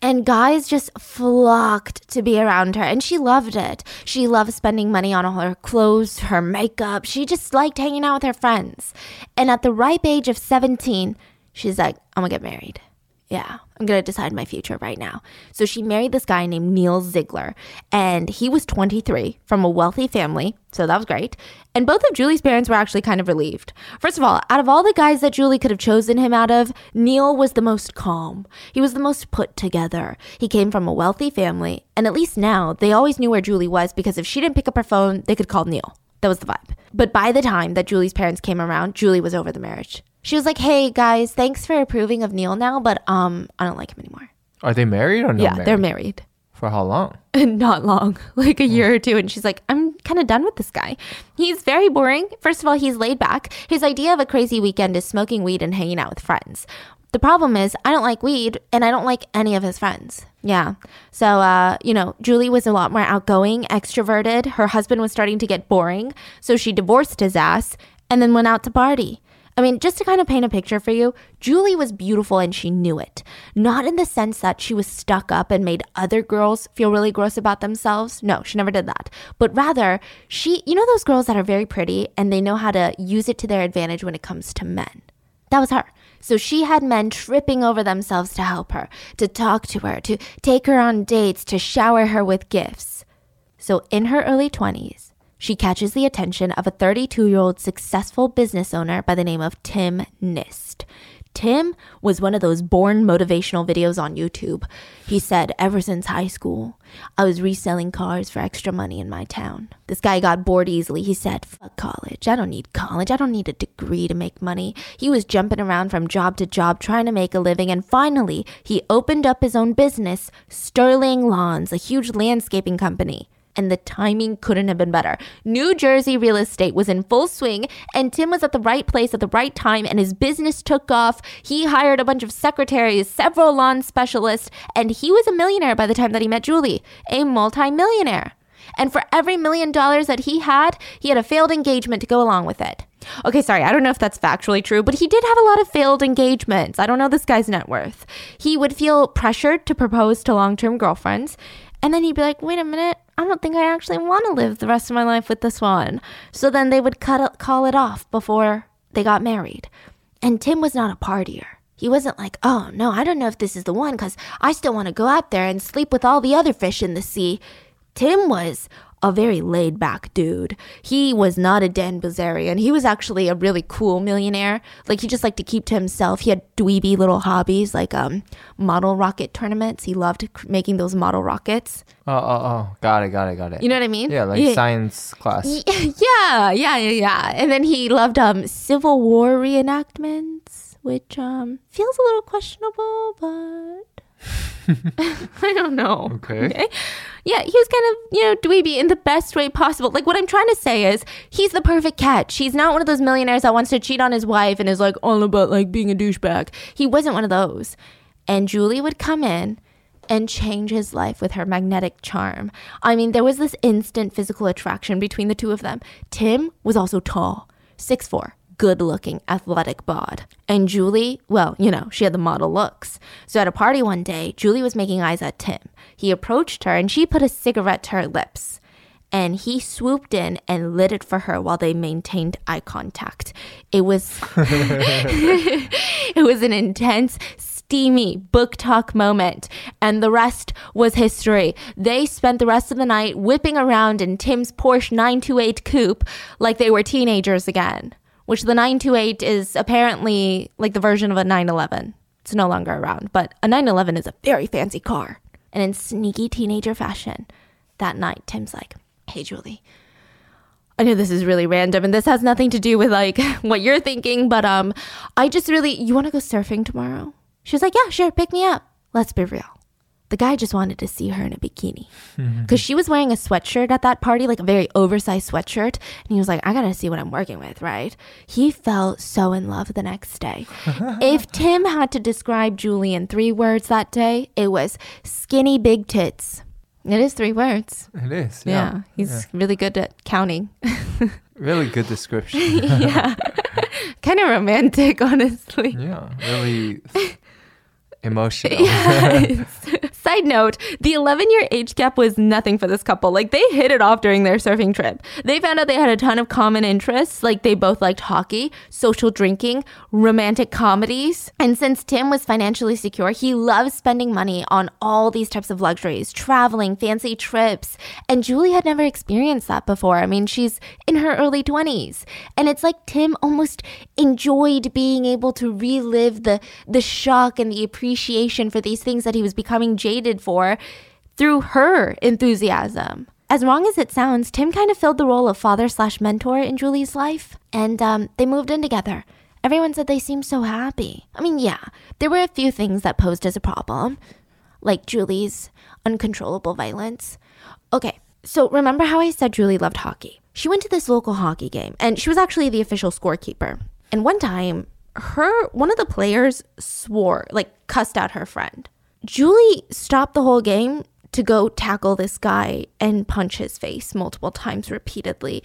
And guys just flocked to be around her, and she loved it. She loved spending money on all her clothes, her makeup. She just liked hanging out with her friends. And at the ripe age of 17, she's like, I'm gonna get married. Yeah, I'm gonna decide my future right now. So she married this guy named Neil Ziegler, and he was 23 from a wealthy family, so that was great. And both of Julie's parents were actually kind of relieved. First of all, out of all the guys that Julie could have chosen him out of, Neil was the most calm. He was the most put together. He came from a wealthy family, and at least now they always knew where Julie was because if she didn't pick up her phone, they could call Neil. That was the vibe. But by the time that Julie's parents came around, Julie was over the marriage. She was like, "Hey guys, thanks for approving of Neil now, but um, I don't like him anymore."
Are they married or not?
yeah,
married?
they're married.
For how long?
Not long, like a year or two, and she's like, "I'm kind of done with this guy. He's very boring. First of all, he's laid back. His idea of a crazy weekend is smoking weed and hanging out with friends." The problem is, I don't like weed and I don't like any of his friends. Yeah. So, uh, you know, Julie was a lot more outgoing, extroverted. Her husband was starting to get boring. So she divorced his ass and then went out to party. I mean, just to kind of paint a picture for you, Julie was beautiful and she knew it. Not in the sense that she was stuck up and made other girls feel really gross about themselves. No, she never did that. But rather, she, you know, those girls that are very pretty and they know how to use it to their advantage when it comes to men. That was her. So she had men tripping over themselves to help her, to talk to her, to take her on dates, to shower her with gifts. So in her early 20s, she catches the attention of a 32 year old successful business owner by the name of Tim Nist. Tim was one of those born motivational videos on YouTube. He said, Ever since high school, I was reselling cars for extra money in my town. This guy got bored easily. He said, Fuck college. I don't need college. I don't need a degree to make money. He was jumping around from job to job trying to make a living. And finally, he opened up his own business, Sterling Lawns, a huge landscaping company and the timing couldn't have been better. New Jersey real estate was in full swing, and Tim was at the right place at the right time, and his business took off. He hired a bunch of secretaries, several lawn specialists, and he was a millionaire by the time that he met Julie, a multimillionaire. And for every million dollars that he had, he had a failed engagement to go along with it. Okay, sorry, I don't know if that's factually true, but he did have a lot of failed engagements. I don't know this guy's net worth. He would feel pressured to propose to long term girlfriends, and then he'd be like, wait a minute, I don't think I actually want to live the rest of my life with this one. So then they would cut call it off before they got married. And Tim was not a partier. He wasn't like, oh no, I don't know if this is the one because I still want to go out there and sleep with all the other fish in the sea. Tim was a very laid back dude. He was not a Dan Bilzerian. He was actually a really cool millionaire. Like he just liked to keep to himself. He had dweeby little hobbies like um model rocket tournaments. He loved making those model rockets.
Oh, oh, oh. Got it, got it, got it.
You know what I mean?
yeah, like science class.
yeah, yeah, yeah, yeah. And then he loved um Civil War reenactments, which um feels a little questionable, but I don't know.
Okay.
Yeah, he was kind of, you know, dweeby in the best way possible. Like, what I'm trying to say is, he's the perfect catch. He's not one of those millionaires that wants to cheat on his wife and is like all about like being a douchebag. He wasn't one of those. And Julie would come in and change his life with her magnetic charm. I mean, there was this instant physical attraction between the two of them. Tim was also tall, 6'4, good looking, athletic bod. And Julie, well, you know, she had the model looks. So at a party one day, Julie was making eyes at Tim. He approached her and she put a cigarette to her lips. And he swooped in and lit it for her while they maintained eye contact. It was it was an intense, steamy BookTok moment, and the rest was history. They spent the rest of the night whipping around in Tim's Porsche 928 coupe like they were teenagers again, which the 928 is apparently like the version of a 911. It's no longer around, but a 911 is a very fancy car. And in sneaky teenager fashion, that night, Tim's like, Hey, Julie, I know this is really random and this has nothing to do with like what you're thinking, but um I just really you want to go surfing tomorrow? She was like, "Yeah, sure, pick me up." Let's be real. The guy just wanted to see her in a bikini. Mm-hmm. Cuz she was wearing a sweatshirt at that party, like a very oversized sweatshirt, and he was like, "I got to see what I'm working with, right?" He felt so in love the next day. if Tim had to describe Julie in 3 words that day, it was skinny big tits. It is 3 words.
It is.
Yeah,
Yeah.
he's really good at counting.
Really good description.
yeah. kind of romantic, honestly.
yeah. Really emotional.
Yes. Side note, the 11 year age gap was nothing for this couple. Like, they hit it off during their surfing trip. They found out they had a ton of common interests. Like, they both liked hockey, social drinking, romantic comedies. And since Tim was financially secure, he loved spending money on all these types of luxuries, traveling, fancy trips. And Julie had never experienced that before. I mean, she's in her early 20s. And it's like Tim almost enjoyed being able to relive the, the shock and the appreciation for these things that he was becoming jaded for through her enthusiasm. As wrong as it sounds, Tim kind of filled the role of father slash mentor in Julie's life, and um, they moved in together. Everyone said they seemed so happy. I mean, yeah, there were a few things that posed as a problem, like Julie's uncontrollable violence. Okay, so remember how I said Julie loved hockey? She went to this local hockey game, and she was actually the official scorekeeper. And one time, her one of the players swore, like cussed out her friend. Julie stopped the whole game to go tackle this guy and punch his face multiple times repeatedly.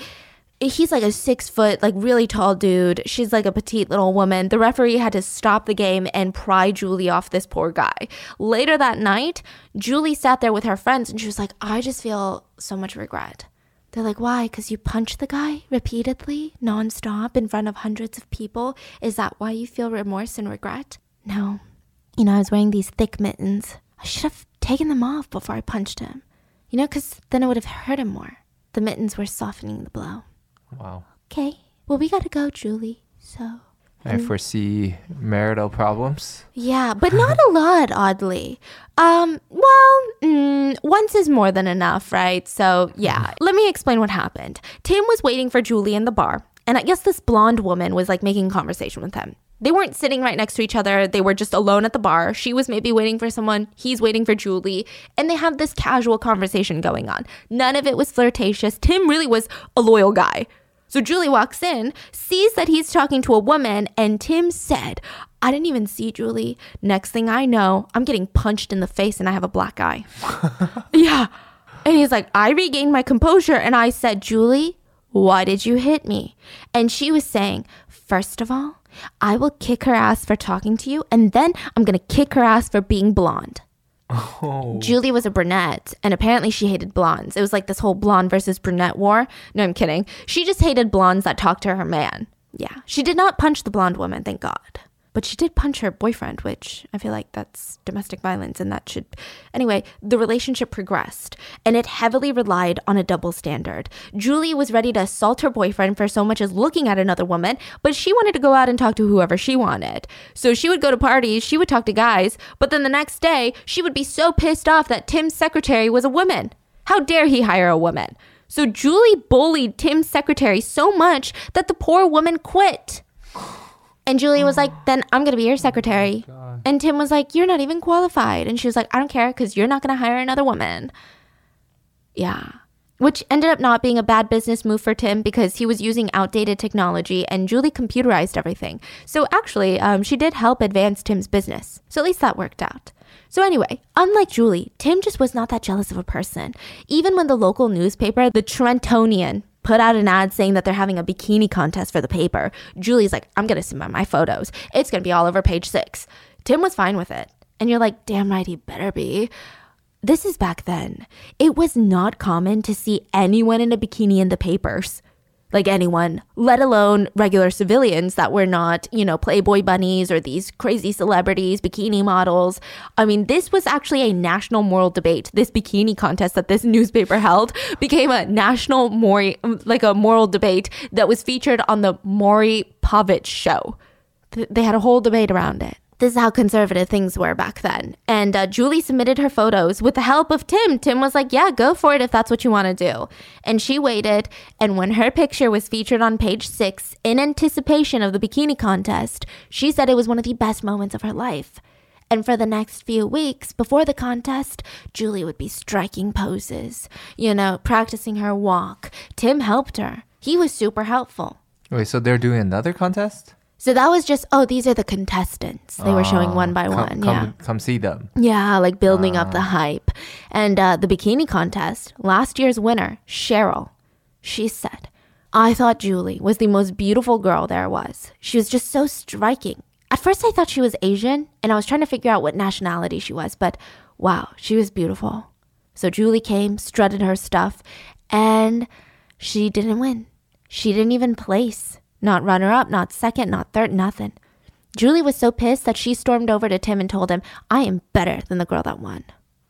He's like a six foot, like really tall dude. She's like a petite little woman. The referee had to stop the game and pry Julie off this poor guy. Later that night, Julie sat there with her friends and she was like, I just feel so much regret. They're like, why? Because you punched the guy repeatedly, nonstop, in front of hundreds of people? Is that why you feel remorse and regret? No. You know, I was wearing these thick mittens. I should have taken them off before I punched him. You know, because then it would have hurt him more. The mittens were softening the blow.
Wow.
Okay. Well, we gotta go, Julie. So.
I foresee marital problems.
Yeah, but not a lot, oddly. Um, well, mm, once is more than enough, right? So, yeah, let me explain what happened. Tim was waiting for Julie in the bar, and I guess this blonde woman was like making conversation with him. They weren't sitting right next to each other. They were just alone at the bar. She was maybe waiting for someone. He's waiting for Julie. And they have this casual conversation going on. None of it was flirtatious. Tim really was a loyal guy. So Julie walks in, sees that he's talking to a woman, and Tim said, I didn't even see Julie. Next thing I know, I'm getting punched in the face and I have a black eye. yeah. And he's like, I regained my composure and I said, Julie, why did you hit me? And she was saying, First of all, I will kick her ass for talking to you, and then I'm gonna kick her ass for being blonde.
Oh.
Julie was a brunette, and apparently she hated blondes. It was like this whole blonde versus brunette war. No, I'm kidding. She just hated blondes that talked to her man. Yeah. She did not punch the blonde woman, thank God. But she did punch her boyfriend, which I feel like that's domestic violence, and that should. Anyway, the relationship progressed, and it heavily relied on a double standard. Julie was ready to assault her boyfriend for so much as looking at another woman, but she wanted to go out and talk to whoever she wanted. So she would go to parties, she would talk to guys, but then the next day, she would be so pissed off that Tim's secretary was a woman. How dare he hire a woman? So Julie bullied Tim's secretary so much that the poor woman quit. And Julie was like, then I'm going to be your secretary. And Tim was like, You're not even qualified. And she was like, I don't care because you're not going to hire another woman. Yeah. Which ended up not being a bad business move for Tim because he was using outdated technology and Julie computerized everything. So actually, um, she did help advance Tim's business. So at least that worked out. So, anyway, unlike Julie, Tim just was not that jealous of a person. Even when the local newspaper, the Trentonian, put out an ad saying that they're having a bikini contest for the paper, Julie's like, I'm gonna submit my photos. It's gonna be all over page six. Tim was fine with it. And you're like, damn right, he better be. This is back then. It was not common to see anyone in a bikini in the papers like anyone, let alone regular civilians that were not, you know, Playboy bunnies or these crazy celebrities, bikini models. I mean, this was actually a national moral debate. This bikini contest that this newspaper held became a national Maury, like a moral debate that was featured on the Maury Povich show. They had a whole debate around it. This is how conservative things were back then. And uh, Julie submitted her photos with the help of Tim. Tim was like, Yeah, go for it if that's what you want to do. And she waited. And when her picture was featured on page six in anticipation of the bikini contest, she said it was one of the best moments of her life. And for the next few weeks before the contest, Julie would be striking poses, you know, practicing her walk. Tim helped her. He was super helpful.
Wait, so they're doing another contest?
So that was just, oh, these are the contestants. They were showing one by
come,
one.
Come,
yeah.
come see them.
Yeah, like building up the hype. And uh, the bikini contest, last year's winner, Cheryl, she said, I thought Julie was the most beautiful girl there was. She was just so striking. At first, I thought she was Asian, and I was trying to figure out what nationality she was, but wow, she was beautiful. So Julie came, strutted her stuff, and she didn't win. She didn't even place. Not runner up, not second, not third, nothing. Julie was so pissed that she stormed over to Tim and told him, I am better than the girl that won.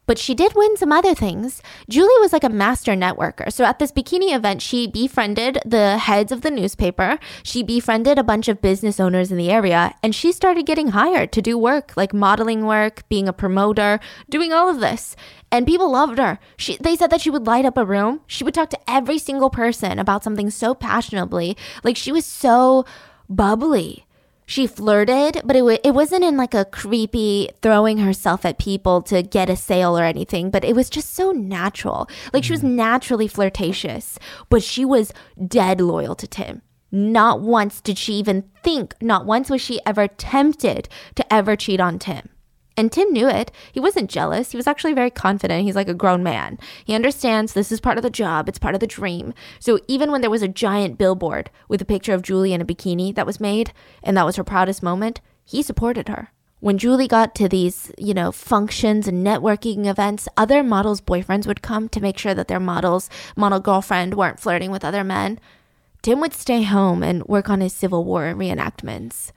But she did win some other things. Julie was like a master networker. So at this bikini event, she befriended the heads of the newspaper. She befriended a bunch of business owners in the area, and she started getting hired to do work like modeling work, being a promoter, doing all of this. And people loved her. She, they said that she would light up a room. She would talk to every single person about something so passionately. Like she was so bubbly she flirted, but it, w- it wasn't in like a creepy throwing herself at people to get a sale or anything, but it was just so natural. Like she was mm. naturally flirtatious, but she was dead loyal to Tim. Not once did she even think, not once was she ever tempted to ever cheat on Tim. And Tim knew it. He wasn't jealous. He was actually very confident. He's like a grown man. He understands this is part of the job, it's part of the dream. So even when there was a giant billboard with a picture of Julie in a bikini that was made, and that was her proudest moment, he supported her. When Julie got to these, you know, functions and networking events, other models' boyfriends would come to make sure that their models, model girlfriend, weren't flirting with other men. Tim would stay home and work on his Civil War reenactments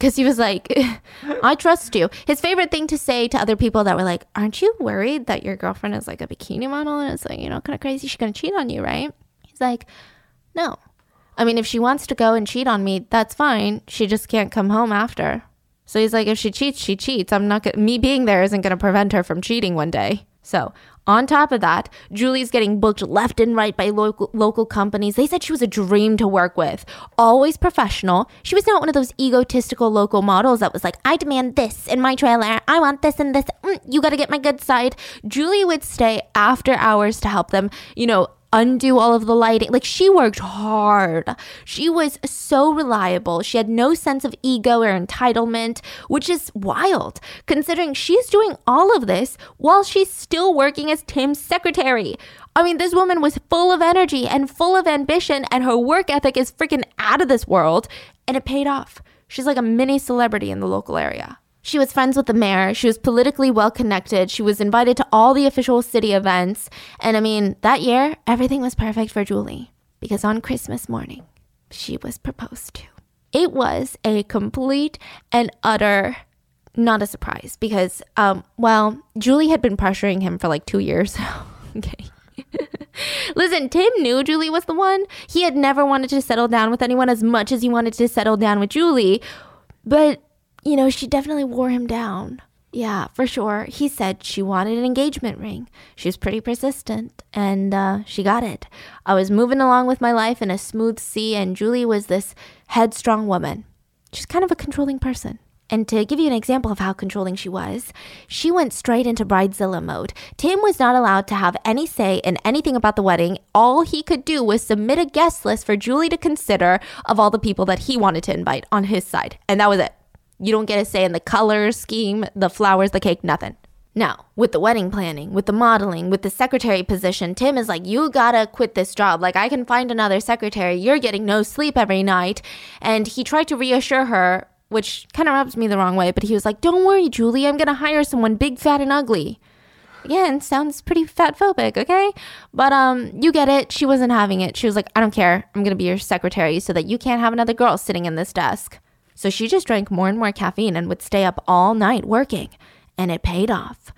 because he was like, I trust you. His favorite thing to say to other people that were like, Aren't you worried that your girlfriend is like a bikini model and it's like, you know, kind of crazy? She's going to cheat on you, right? He's like, No. I mean, if she wants to go and cheat on me, that's fine. She just can't come home after. So he's like, if she cheats, she cheats. I'm not gonna, me being there isn't going to prevent her from cheating one day. So, on top of that, Julie's getting booked left and right by local local companies. They said she was a dream to work with. Always professional. She was not one of those egotistical local models that was like, "I demand this in my trailer. I want this and this. Mm, you got to get my good side." Julie would stay after hours to help them, you know, undo all of the lighting. Like she worked hard. She was so reliable. She had no sense of ego or entitlement, which is wild considering she's doing all of this while she's still working as Tim's secretary. I mean, this woman was full of energy and full of ambition, and her work ethic is freaking out of this world, and it paid off. She's like a mini celebrity in the local area. She was friends with the mayor. She was politically well connected. She was invited to all the official city events. And I mean, that year, everything was perfect for Julie because on Christmas morning, she was proposed to. It was a complete and utter not a surprise because, um, well, Julie had been pressuring him for like two years. okay. Listen, Tim knew Julie was the one. He had never wanted to settle down with anyone as much as he wanted to settle down with Julie. But you know, she definitely wore him down. Yeah, for sure. He said she wanted an engagement ring. She was pretty persistent, and uh, she got it. I was moving along with my life in a smooth sea, and Julie was this headstrong woman. She's kind of a controlling person. And to give you an example of how controlling she was, she went straight into bridezilla mode. Tim was not allowed to have any say in anything about the wedding. All he could do was submit a guest list for Julie to consider of all the people that he wanted to invite on his side. And that was it. You don't get a say in the color scheme, the flowers, the cake, nothing. Now, with the wedding planning, with the modeling, with the secretary position, Tim is like, you gotta quit this job. Like, I can find another secretary. You're getting no sleep every night. And he tried to reassure her, which kind of rubs me the wrong way, but he was like, don't worry, Julie. I'm gonna hire someone big, fat, and ugly. Again, sounds pretty fat phobic, okay? But um, you get it. She wasn't having it. She was like, I don't care. I'm gonna be your secretary so that you can't have another girl sitting in this desk. So she just drank more and more caffeine and would stay up all night working and it paid off.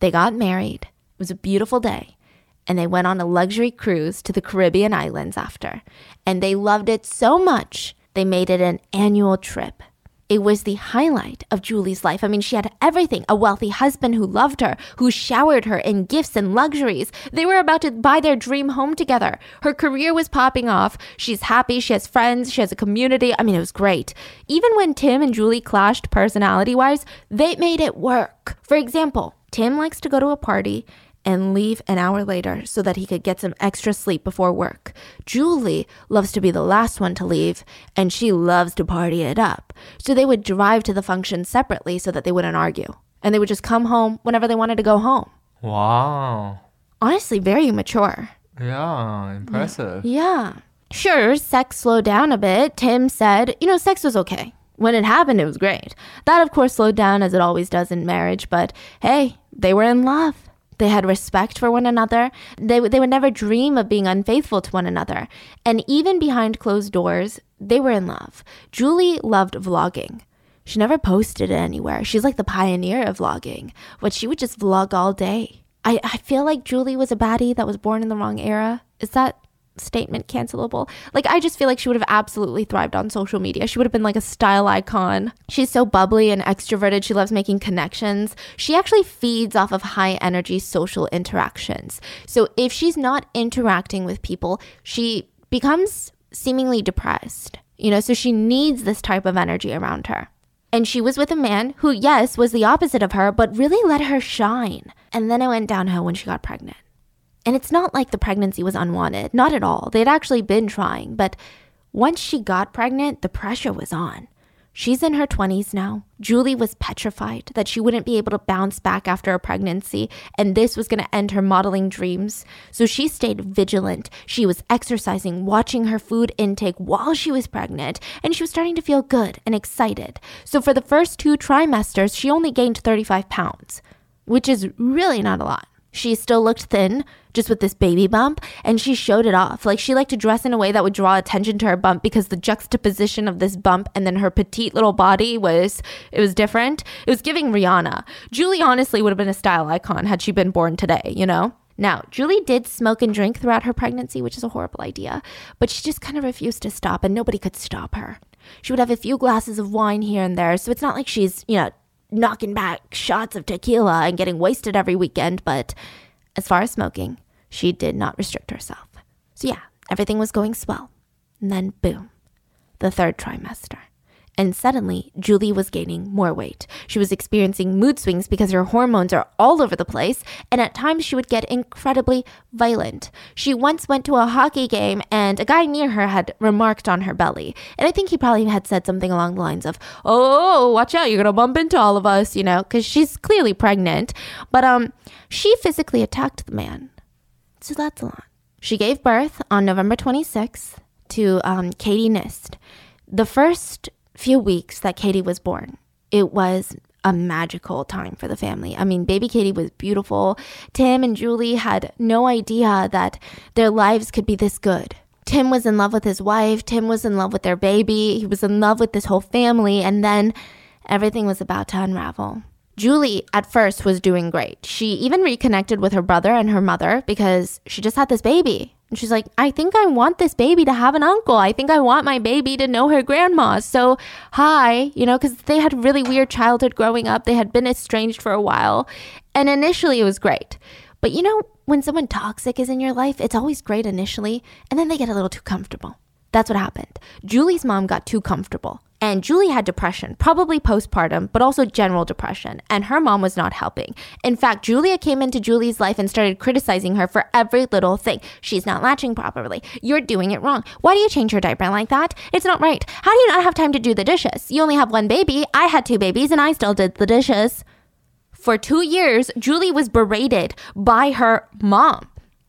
They got married. It was a beautiful day. And they went on a luxury cruise to the Caribbean islands after. And they loved it so much, they made it an annual trip. It was the highlight of Julie's life. I mean, she had everything a wealthy husband who loved her, who showered her in gifts and luxuries. They were about to buy their dream home together. Her career was popping off. She's happy. She has friends. She has a community. I mean, it was great. Even when Tim and Julie clashed personality wise, they made it work. For example, Tim likes to go to a party and leave an hour later so that he could get some extra sleep before work. Julie loves to be the last one to leave, and she loves to party it up. So they would drive to the function separately so that they wouldn't argue. And they would just come home whenever they wanted to go home.
Wow.
Honestly, very mature.
Yeah, impressive.
Yeah. Sure, sex slowed down a bit. Tim said, you know, sex was okay. When it happened, it was great. That, of course, slowed down as it always does in marriage, but hey, they were in love. They had respect for one another. They, they would never dream of being unfaithful to one another. And even behind closed doors, they were in love. Julie loved vlogging. She never posted it anywhere. She's like the pioneer of vlogging, but she would just vlog all day. I, I feel like Julie was a baddie that was born in the wrong era. Is that statement cancelable. Like, I just feel like she would have absolutely thrived on social media. She would have been like a style icon. She's so bubbly and extroverted. She loves making connections. She actually feeds off of high energy social interactions. So, if she's not interacting with people, she becomes seemingly depressed. You know, so she needs this type of energy around her. And she was with a man who, yes, was the opposite of her, but really let her shine. And then it went downhill when she got pregnant. And it's not like the pregnancy was unwanted, not at all. They'd actually been trying, but once she got pregnant, the pressure was on. She's in her 20s now. Julie was petrified that she wouldn't be able to bounce back after a pregnancy, and this was going to end her modeling dreams. So she stayed vigilant. She was exercising, watching her food intake while she was pregnant, and she was starting to feel good and excited. So for the first two trimesters, she only gained 35 pounds, which is really not a lot. She still looked thin, just with this baby bump, and she showed it off. Like she liked to dress in a way that would draw attention to her bump because the juxtaposition of this bump and then her petite little body was it was different. It was giving Rihanna. Julie honestly would have been a style icon had she been born today, you know? Now, Julie did smoke and drink throughout her pregnancy, which is a horrible idea, but she just kind of refused to stop and nobody could stop her. She would have a few glasses of wine here and there, so it's not like she's, you know, knocking back shots of tequila and getting wasted every weekend, but as far as smoking, she did not restrict herself. So, yeah, everything was going swell. And then, boom, the third trimester and suddenly Julie was gaining more weight. She was experiencing mood swings because her hormones are all over the place, and at times she would get incredibly violent. She once went to a hockey game, and a guy near her had remarked on her belly. And I think he probably had said something along the lines of, Oh, watch out, you're gonna bump into all of us, you know, because she's clearly pregnant. But um, she physically attacked the man. So that's a lot. She gave birth on November 26th to um, Katie Nist. The first few weeks that Katie was born, it was a magical time for the family. I mean, baby Katie was beautiful. Tim and Julie had no idea that their lives could be this good. Tim was in love with his wife, Tim was in love with their baby, he was in love with this whole family, and then everything was about to unravel. Julie at first was doing great. She even reconnected with her brother and her mother because she just had this baby. And she's like, I think I want this baby to have an uncle. I think I want my baby to know her grandma. So, hi, you know, because they had really weird childhood growing up. They had been estranged for a while. And initially it was great. But you know, when someone toxic is in your life, it's always great initially, and then they get a little too comfortable. That's what happened. Julie's mom got too comfortable. And Julie had depression, probably postpartum, but also general depression. And her mom was not helping. In fact, Julia came into Julie's life and started criticizing her for every little thing. She's not latching properly. You're doing it wrong. Why do you change your diaper like that? It's not right. How do you not have time to do the dishes? You only have one baby. I had two babies and I still did the dishes. For two years, Julie was berated by her mom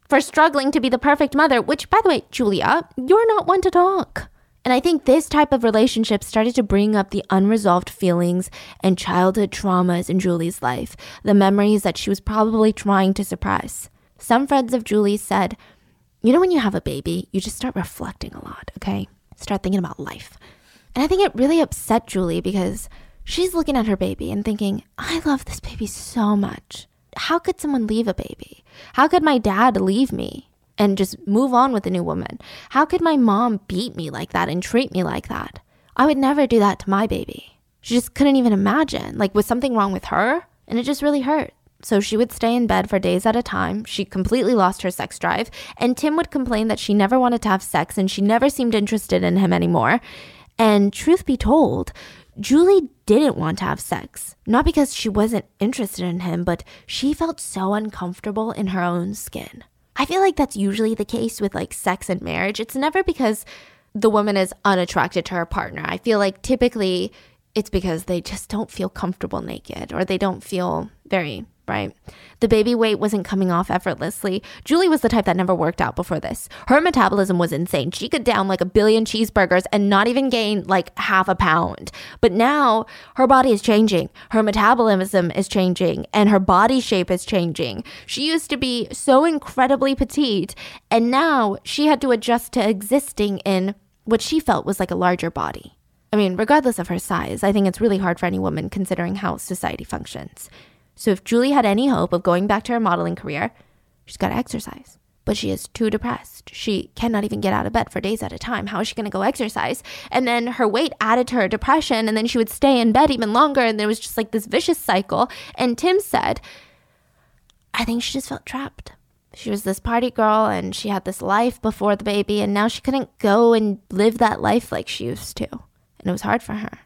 for struggling to be the perfect mother, which, by the way, Julia, you're not one to talk. And I think this type of relationship started to bring up the unresolved feelings and childhood traumas in Julie's life, the memories that she was probably trying to suppress. Some friends of Julie said, You know, when you have a baby, you just start reflecting a lot, okay? Start thinking about life. And I think it really upset Julie because she's looking at her baby and thinking, I love this baby so much. How could someone leave a baby? How could my dad leave me? and just move on with a new woman. How could my mom beat me like that and treat me like that? I would never do that to my baby. She just couldn't even imagine. Like, was something wrong with her? And it just really hurt. So she would stay in bed for days at a time. She completely lost her sex drive. And Tim would complain that she never wanted to have sex and she never seemed interested in him anymore. And truth be told, Julie didn't want to have sex. Not because she wasn't interested in him, but she felt so uncomfortable in her own skin. I feel like that's usually the case with like sex and marriage. It's never because the woman is unattracted to her partner. I feel like typically it's because they just don't feel comfortable naked or they don't feel very right? The baby weight wasn't coming off effortlessly. Julie was the type that never worked out before this. Her metabolism was insane. She could down like a billion cheeseburgers and not even gain like half a pound. But now her body is changing. Her metabolism is changing and her body shape is changing. She used to be so incredibly petite and now she had to adjust to existing in what she felt was like a larger body. I mean, regardless of her size, I think it's really hard for any woman considering how society functions. So if Julie had any hope of going back to her modeling career, she's got to exercise. But she is too depressed. She cannot even get out of bed for days at a time. How is she going to go exercise? And then her weight added to her depression, and then she would stay in bed even longer. And there was just like this vicious cycle. And Tim said, I think she just felt trapped. She was this party girl and she had this life before the baby, and now she couldn't go and live that life like she used to. And it was hard for her.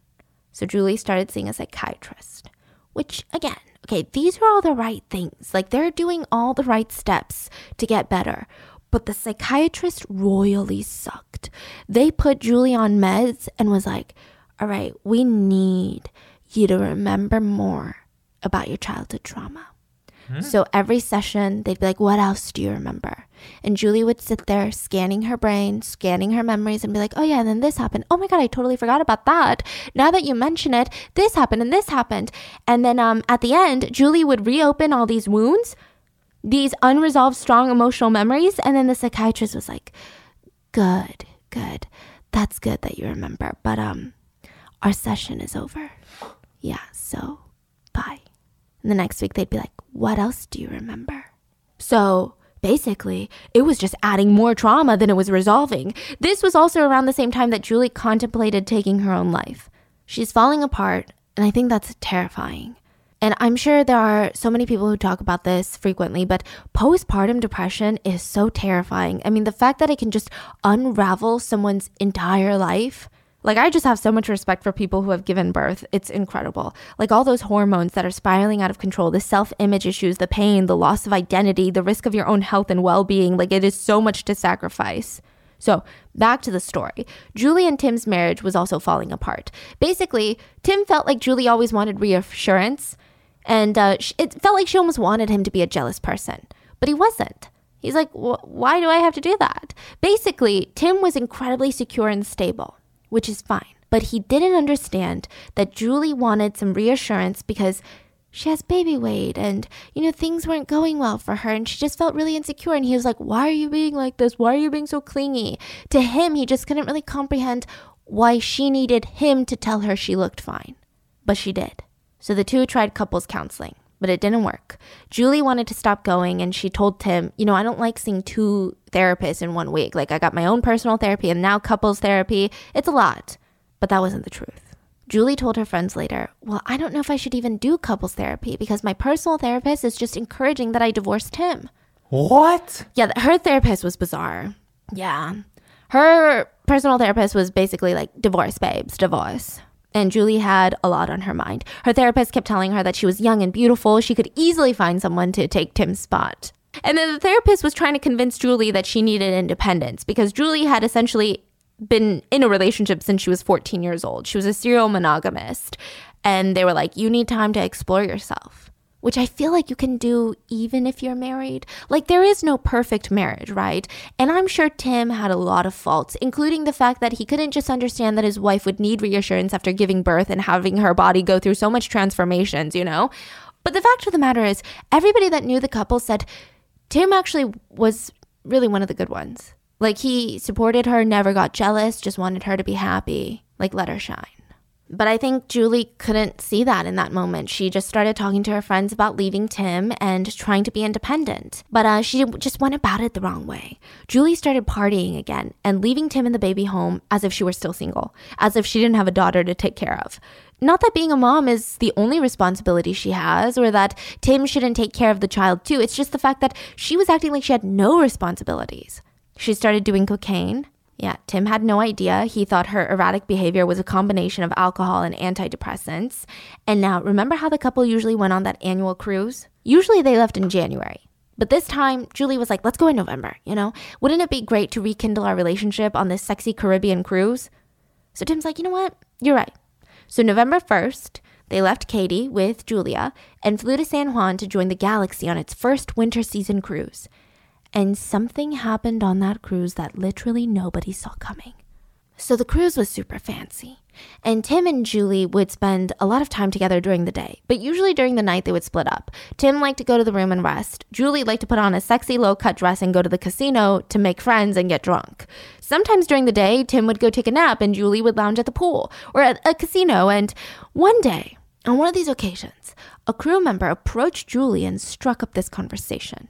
So Julie started seeing a psychiatrist, which, again, okay, these are all the right things. Like they're doing all the right steps to get better. But the psychiatrist royally sucked. They put Julie on meds and was like, all right, we need you to remember more about your childhood trauma. Hmm? So every session, they'd be like, What else do you remember? And Julie would sit there scanning her brain, scanning her memories, and be like, Oh, yeah, and then this happened. Oh my God, I totally forgot about that. Now that you mention it, this happened and this happened. And then um, at the end, Julie would reopen all these wounds, these unresolved, strong emotional memories. And then the psychiatrist was like, Good, good. That's good that you remember. But um, our session is over. Yeah, so bye. And the next week they'd be like, What else do you remember? So basically, it was just adding more trauma than it was resolving. This was also around the same time that Julie contemplated taking her own life. She's falling apart, and I think that's terrifying. And I'm sure there are so many people who talk about this frequently, but postpartum depression is so terrifying. I mean, the fact that it can just unravel someone's entire life like, I just have so much respect for people who have given birth. It's incredible. Like, all those hormones that are spiraling out of control, the self image issues, the pain, the loss of identity, the risk of your own health and well being. Like, it is so much to sacrifice. So, back to the story. Julie and Tim's marriage was also falling apart. Basically, Tim felt like Julie always wanted reassurance, and uh, it felt like she almost wanted him to be a jealous person. But he wasn't. He's like, why do I have to do that? Basically, Tim was incredibly secure and stable which is fine. But he didn't understand that Julie wanted some reassurance because she has baby weight and, you know, things weren't going well for her and she just felt really insecure. And he was like, Why are you being like this? Why are you being so clingy? To him, he just couldn't really comprehend why she needed him to tell her she looked fine. But she did. So the two tried couples counseling but it didn't work. Julie wanted to stop going and she told Tim, you know, I don't like seeing two therapists in one week. Like I got my own personal therapy and now couples therapy. It's a lot. But that wasn't the truth. Julie told her friends later, Well, I don't know if I should even do couples therapy because my personal therapist is just encouraging that I divorced him.
What?
Yeah, her therapist was bizarre. Yeah. Her personal therapist was basically like, divorce, babes, divorce. And Julie had a lot on her mind. Her therapist kept telling her that she was young and beautiful. She could easily find someone to take Tim's spot. And then the therapist was trying to convince Julie that she needed independence because Julie had essentially been in a relationship since she was 14 years old. She was a serial monogamist. And they were like, you need time to explore yourself which I feel like you can do even if you're married. Like, there is no perfect marriage, right? And I'm sure Tim had a lot of faults, including the fact that he couldn't just understand that his wife would need reassurance after giving birth and having her body go through so much transformations, you know? But the fact of the matter is, everybody that knew the couple said Tim actually was really one of the good ones. Like, he supported her, never got jealous, just wanted her to be happy, like, let her shine. But I think Julie couldn't see that in that moment. She just started talking to her friends about leaving Tim and trying to be independent. But uh, she just went about it the wrong way. Julie started partying again and leaving Tim and the baby home as if she were still single, as if she didn't have a daughter to take care of. Not that being a mom is the only responsibility she has or that Tim shouldn't take care of the child too. It's just the fact that she was acting like she had no responsibilities. She started doing cocaine yeah, Tim had no idea. He thought her erratic behavior was a combination of alcohol and antidepressants. And now, remember how the couple usually went on that annual cruise? Usually they left in January. But this time, Julie was like, let's go in November, you know? Wouldn't it be great to rekindle our relationship on this sexy Caribbean cruise? So Tim's like, you know what? You're right. So November 1st, they left Katie with Julia and flew to San Juan to join the Galaxy on its first winter season cruise. And something happened on that cruise that literally nobody saw coming. So the cruise was super fancy. And Tim and Julie would spend a lot of time together during the day, but usually during the night they would split up. Tim liked to go to the room and rest. Julie liked to put on a sexy low cut dress and go to the casino to make friends and get drunk. Sometimes during the day, Tim would go take a nap and Julie would lounge at the pool or at a casino. And one day, on one of these occasions, a crew member approached Julie and struck up this conversation.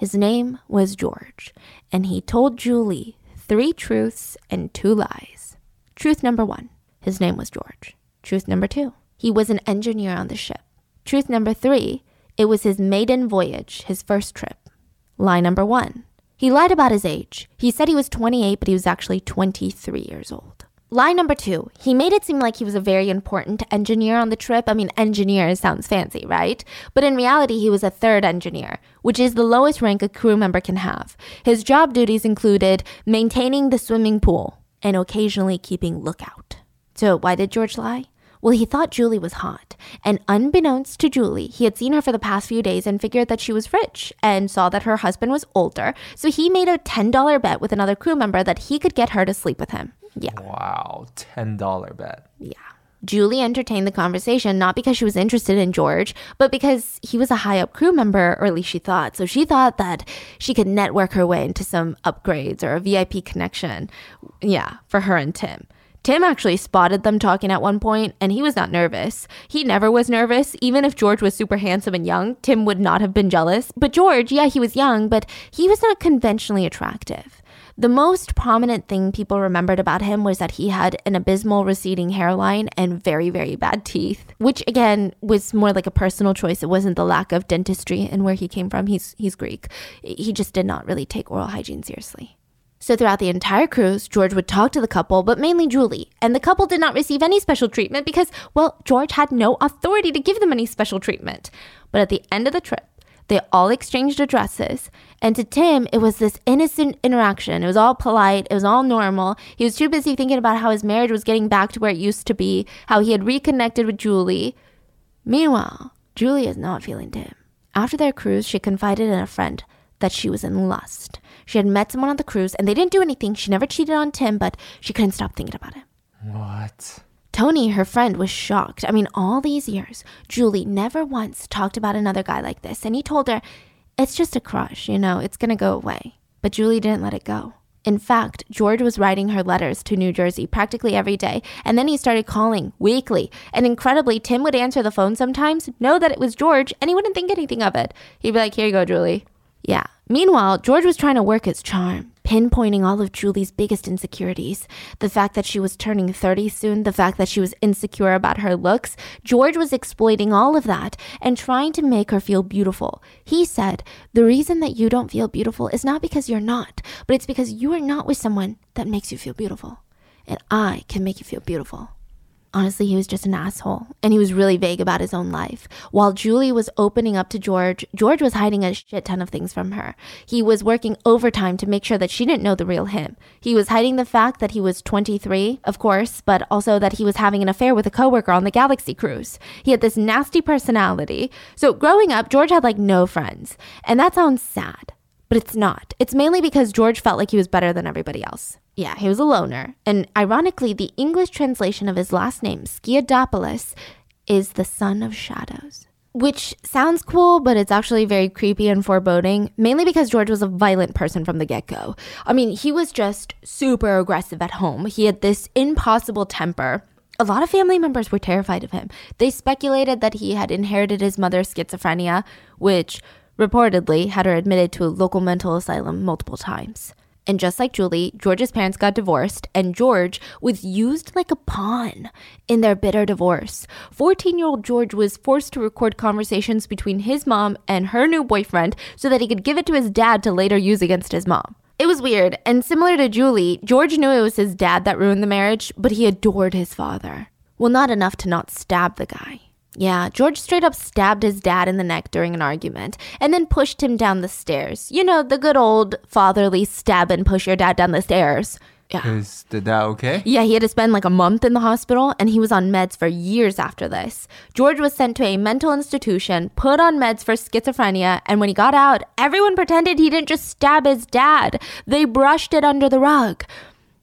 His name was George, and he told Julie three truths and two lies. Truth number one his name was George. Truth number two he was an engineer on the ship. Truth number three it was his maiden voyage, his first trip. Lie number one he lied about his age. He said he was 28, but he was actually 23 years old. Lie number two, he made it seem like he was a very important engineer on the trip. I mean, engineer sounds fancy, right? But in reality, he was a third engineer, which is the lowest rank a crew member can have. His job duties included maintaining the swimming pool and occasionally keeping lookout. So, why did George lie? Well, he thought Julie was hot, and unbeknownst to Julie, he had seen her for the past few days and figured that she was rich and saw that her husband was older. So he made a $10 bet with another crew member that he could get her to sleep with him. Yeah.
Wow, $10 bet.
Yeah. Julie entertained the conversation not because she was interested in George, but because he was a high up crew member, or at least she thought. So she thought that she could network her way into some upgrades or a VIP connection. Yeah, for her and Tim. Tim actually spotted them talking at one point, and he was not nervous. He never was nervous. Even if George was super handsome and young, Tim would not have been jealous. But George, yeah, he was young, but he was not conventionally attractive. The most prominent thing people remembered about him was that he had an abysmal receding hairline and very, very bad teeth, which again was more like a personal choice. It wasn't the lack of dentistry and where he came from. He's, he's Greek. He just did not really take oral hygiene seriously. So throughout the entire cruise, George would talk to the couple, but mainly Julie. And the couple did not receive any special treatment because, well, George had no authority to give them any special treatment. But at the end of the trip, they all exchanged addresses. And to Tim, it was this innocent interaction. It was all polite. It was all normal. He was too busy thinking about how his marriage was getting back to where it used to be, how he had reconnected with Julie. Meanwhile, Julie is not feeling Tim. After their cruise, she confided in a friend that she was in lust. She had met someone on the cruise and they didn't do anything. She never cheated on Tim, but she couldn't stop thinking about him.
What?
Tony, her friend, was shocked. I mean, all these years, Julie never once talked about another guy like this. And he told her, it's just a crush, you know, it's gonna go away. But Julie didn't let it go. In fact, George was writing her letters to New Jersey practically every day, and then he started calling weekly. And incredibly, Tim would answer the phone sometimes, know that it was George, and he wouldn't think anything of it. He'd be like, Here you go, Julie. Yeah. Meanwhile, George was trying to work his charm pinpointing all of Julie's biggest insecurities. The fact that she was turning 30 soon, the fact that she was insecure about her looks. George was exploiting all of that and trying to make her feel beautiful. He said, The reason that you don't feel beautiful is not because you're not, but it's because you are not with someone that makes you feel beautiful. And I can make you feel beautiful. Honestly, he was just an asshole, and he was really vague about his own life. While Julie was opening up to George, George was hiding a shit ton of things from her. He was working overtime to make sure that she didn't know the real him. He was hiding the fact that he was 23, of course, but also that he was having an affair with a coworker on the Galaxy cruise. He had this nasty personality. So growing up, George had like no friends, and that sounds sad. But it's not. It's mainly because George felt like he was better than everybody else. Yeah, he was a loner. And ironically, the English translation of his last name, Skiadopoulos, is the son of shadows. Which sounds cool, but it's actually very creepy and foreboding, mainly because George was a violent person from the get go. I mean, he was just super aggressive at home. He had this impossible temper. A lot of family members were terrified of him. They speculated that he had inherited his mother's schizophrenia, which reportedly had her admitted to a local mental asylum multiple times. And just like Julie, George's parents got divorced, and George was used like a pawn in their bitter divorce. 14 year old George was forced to record conversations between his mom and her new boyfriend so that he could give it to his dad to later use against his mom. It was weird, and similar to Julie, George knew it was his dad that ruined the marriage, but he adored his father. Well, not enough to not stab the guy. Yeah, George straight up stabbed his dad in the neck during an argument and then pushed him down the stairs. You know, the good old fatherly stab and push your dad down the stairs. Yeah.
Is the dad okay?
Yeah, he had to spend like a month in the hospital and he was on meds for years after this. George was sent to a mental institution, put on meds for schizophrenia, and when he got out, everyone pretended he didn't just stab his dad. They brushed it under the rug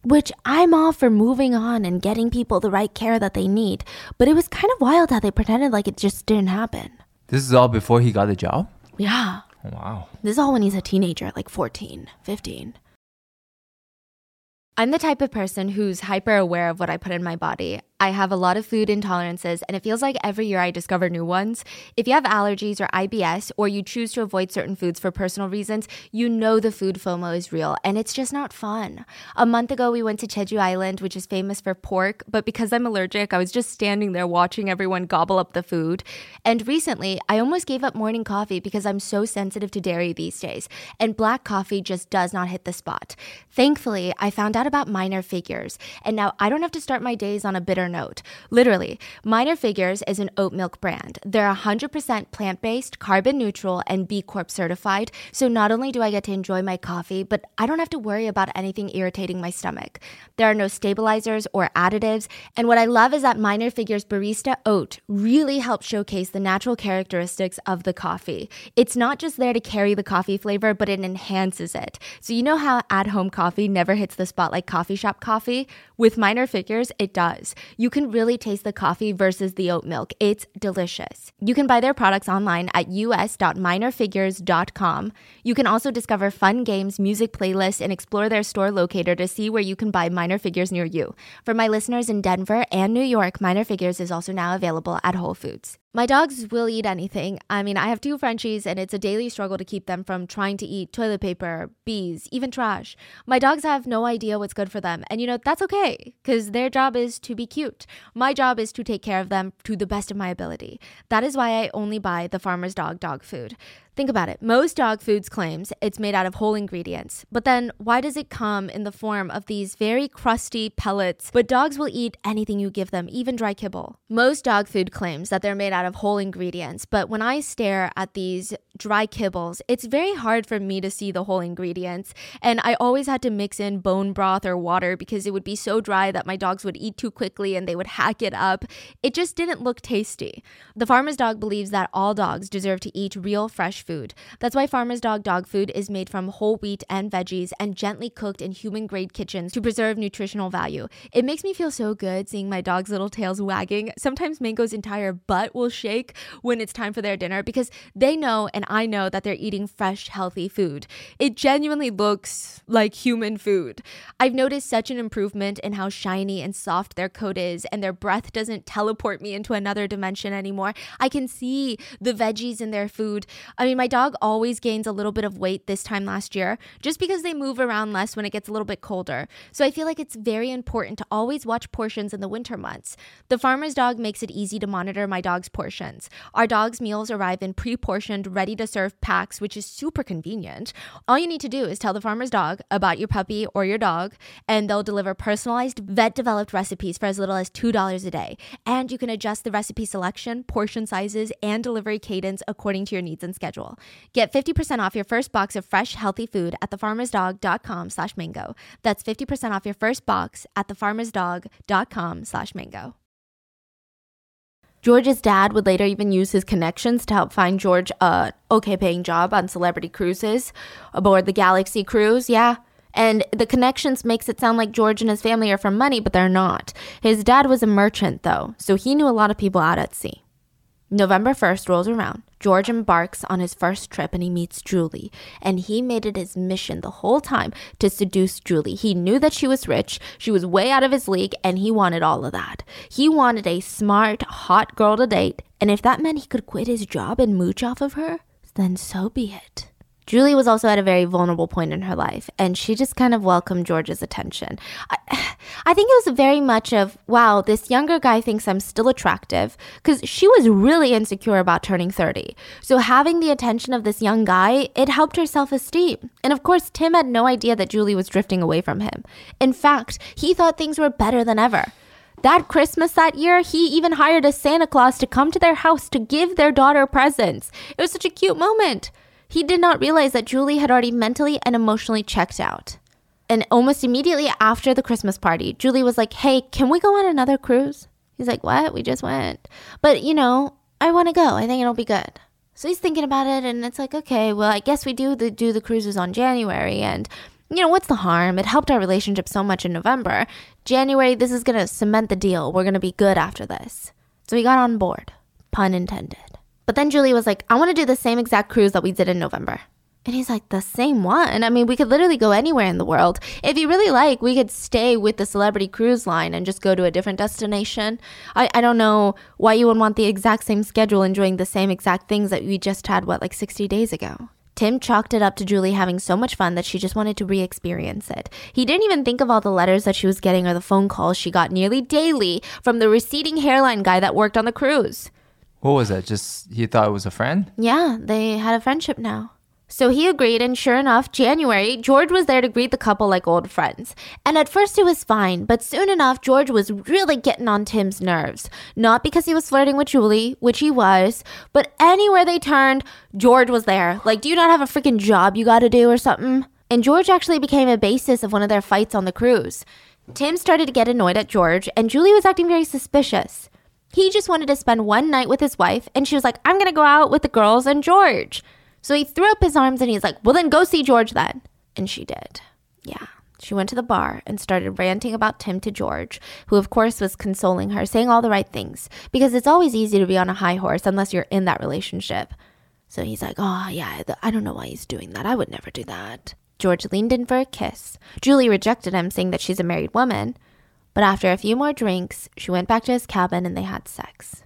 which I'm all for moving on and getting people the right care that they need. But it was kind of wild how they pretended like it just didn't happen.
This is all before he got the job?
Yeah.
Oh, wow.
This is all when he's a teenager, like 14, 15. I'm the type of person who's hyper aware of what I put in my body. I have a lot of food intolerances, and it feels like every year I discover new ones. If you have allergies or IBS, or you choose to avoid certain foods for personal reasons, you know the food FOMO is real, and it's just not fun. A month ago, we went to Jeju Island, which is famous for pork, but because I'm allergic, I was just standing there watching everyone gobble up the food. And recently, I almost gave up morning coffee because I'm so sensitive to dairy these days, and black coffee just does not hit the spot. Thankfully, I found out about minor figures, and now I don't have to start my days on a bitter note. Literally, Minor Figures is an oat milk brand. They're 100% plant based, carbon neutral, and B Corp certified. So not only do I get to enjoy my coffee, but I don't have to worry about anything irritating my stomach. There are no stabilizers or additives. And what I love is that Minor Figures Barista Oat really helps showcase the natural characteristics of the coffee. It's not just there to carry the coffee flavor, but it enhances it. So you know how at home coffee never hits the spot like coffee shop coffee? With Minor Figures, it does you can really taste the coffee versus the oat milk. It's delicious. You can buy their products online at us.minorfigures.com. You can also discover fun games, music playlists, and explore their store locator to see where you can buy Minor Figures near you. For my listeners in Denver and New York, Minor Figures is also now available at Whole Foods. My dogs will eat anything. I mean, I have two Frenchies, and it's a daily struggle to keep them from trying to eat toilet paper, bees, even trash. My dogs have no idea what's good for them, and you know, that's okay, because their job is to be cute. My job is to take care of them to the best of my ability. That is why I only buy the farmer's dog dog food. Think about it. Most dog foods claims it's made out of whole ingredients. But then why does it come in the form of these very crusty pellets? But dogs will eat anything you give them, even dry kibble. Most dog food claims that they're made out of whole ingredients, but when I stare at these dry kibbles, it's very hard for me to see the whole ingredients. And I always had to mix in bone broth or water because it would be so dry that my dogs would eat too quickly and they would hack it up. It just didn't look tasty. The farmer's dog believes that all dogs deserve to eat real fresh food. That's why Farmer's Dog dog food is made from whole wheat and veggies and gently cooked in human grade kitchens to preserve nutritional value. It makes me feel so good seeing my dog's little tails wagging. Sometimes Mango's entire butt will shake when it's time for their dinner because they know and I know that they're eating fresh, healthy food. It genuinely looks like human food. I've noticed such an improvement in how shiny and soft their coat is, and their breath doesn't teleport me into another dimension anymore. I can see the veggies in their food. I mean, my dog always gains a little bit of weight this time last year just because they move around less when it gets a little bit colder. So I feel like it's very important to always watch portions in the winter months. The farmer's dog makes it easy to monitor my dog's portions. Our dog's meals arrive in pre portioned, ready to serve packs, which is super convenient. All you need to do is tell the farmer's dog about your puppy or your dog, and they'll deliver personalized, vet developed recipes for as little as $2 a day. And you can adjust the recipe selection, portion sizes, and delivery cadence according to your needs and schedule. Get 50% off your first box of fresh, healthy food at thefarmersdog.com slash mango. That's 50% off your first box at thefarmersdog.com slash mango. George's dad would later even use his connections to help find George a okay paying job on celebrity cruises aboard the Galaxy cruise. Yeah. And the connections makes it sound like George and his family are from money, but they're not. His dad was a merchant though, so he knew a lot of people out at sea. November 1st rolls around. George embarks on his first trip and he meets Julie. And he made it his mission the whole time to seduce Julie. He knew that she was rich, she was way out of his league, and he wanted all of that. He wanted a smart, hot girl to date. And if that meant he could quit his job and mooch off of her, then so be it. Julie was also at a very vulnerable point in her life, and she just kind of welcomed George's attention. I, I think it was very much of, wow, this younger guy thinks I'm still attractive, because she was really insecure about turning 30. So having the attention of this young guy, it helped her self esteem. And of course, Tim had no idea that Julie was drifting away from him. In fact, he thought things were better than ever. That Christmas that year, he even hired a Santa Claus to come to their house to give their daughter presents. It was such a cute moment. He did not realize that Julie had already mentally and emotionally checked out. And almost immediately after the Christmas party, Julie was like, Hey, can we go on another cruise? He's like, What? We just went. But, you know, I want to go. I think it'll be good. So he's thinking about it, and it's like, okay, well, I guess we do the, do the cruises on January, and you know, what's the harm? It helped our relationship so much in November. January, this is gonna cement the deal. We're gonna be good after this. So he got on board, pun intended. But then Julie was like, I want to do the same exact cruise that we did in November. And he's like, the same one? I mean, we could literally go anywhere in the world. If you really like, we could stay with the celebrity cruise line and just go to a different destination. I, I don't know why you would want the exact same schedule enjoying the same exact things that we just had, what, like 60 days ago? Tim chalked it up to Julie having so much fun that she just wanted to re experience it. He didn't even think of all the letters that she was getting or the phone calls she got nearly daily from the receding hairline guy that worked on the cruise.
What was that? Just he thought it was a friend?
Yeah, they had a friendship now. So he agreed, and sure enough, January, George was there to greet the couple like old friends. And at first it was fine, but soon enough, George was really getting on Tim's nerves. Not because he was flirting with Julie, which he was, but anywhere they turned, George was there. Like, do you not have a freaking job you gotta do or something? And George actually became a basis of one of their fights on the cruise. Tim started to get annoyed at George, and Julie was acting very suspicious. He just wanted to spend one night with his wife, and she was like, I'm gonna go out with the girls and George. So he threw up his arms and he's like, Well, then go see George then. And she did. Yeah. She went to the bar and started ranting about Tim to George, who, of course, was consoling her, saying all the right things, because it's always easy to be on a high horse unless you're in that relationship. So he's like, Oh, yeah, I don't know why he's doing that. I would never do that. George leaned in for a kiss. Julie rejected him, saying that she's a married woman. But after a few more drinks, she went back to his cabin and they had sex.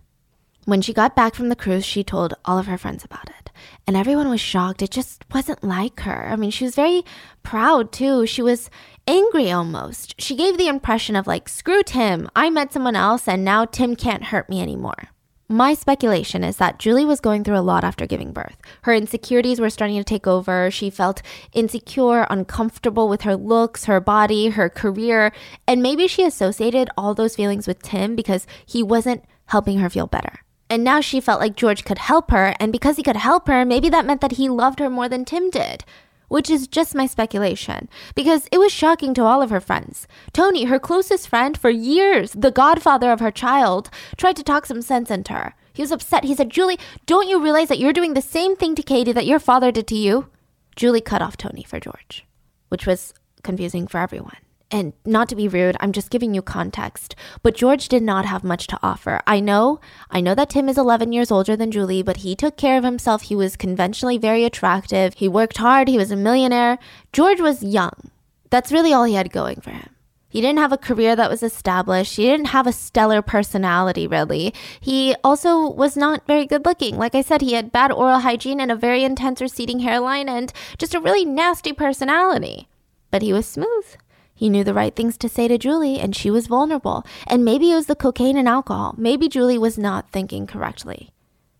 When she got back from the cruise, she told all of her friends about it. And everyone was shocked. It just wasn't like her. I mean, she was very proud too. She was angry almost. She gave the impression of like, screw Tim. I met someone else and now Tim can't hurt me anymore. My speculation is that Julie was going through a lot after giving birth. Her insecurities were starting to take over. She felt insecure, uncomfortable with her looks, her body, her career, and maybe she associated all those feelings with Tim because he wasn't helping her feel better. And now she felt like George could help her, and because he could help her, maybe that meant that he loved her more than Tim did which is just my speculation, because it was shocking to all of her friends. Tony, her closest friend for years, the godfather of her child, tried to talk some sense into her. He was upset. He said, Julie, don't you realize that you're doing the same thing to Katie that your father did to you? Julie cut off Tony for George, which was confusing for everyone. And not to be rude, I'm just giving you context. But George did not have much to offer. I know, I know that Tim is 11 years older than Julie, but he took care of himself. He was conventionally very attractive. He worked hard. He was a millionaire. George was young. That's really all he had going for him. He didn't have a career that was established. He didn't have a stellar personality, really. He also was not very good looking. Like I said, he had bad oral hygiene and a very intense receding hairline and just a really nasty personality. But he was smooth. He knew the right things to say to Julie, and she was vulnerable. And maybe it was the cocaine and alcohol. Maybe Julie was not thinking correctly.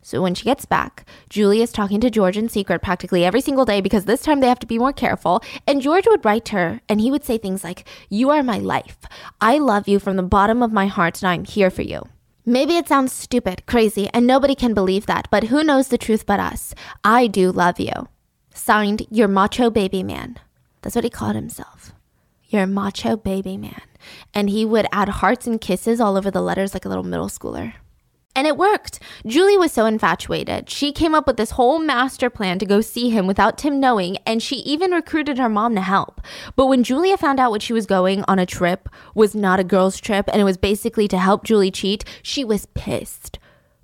So when she gets back, Julie is talking to George in secret practically every single day because this time they have to be more careful. And George would write to her and he would say things like, You are my life. I love you from the bottom of my heart and I'm here for you. Maybe it sounds stupid, crazy, and nobody can believe that, but who knows the truth but us? I do love you. Signed, your macho baby man. That's what he called himself. Your macho baby man. And he would add hearts and kisses all over the letters like a little middle schooler. And it worked. Julie was so infatuated. She came up with this whole master plan to go see him without Tim knowing, and she even recruited her mom to help. But when Julia found out what she was going on a trip was not a girl's trip and it was basically to help Julie cheat, she was pissed.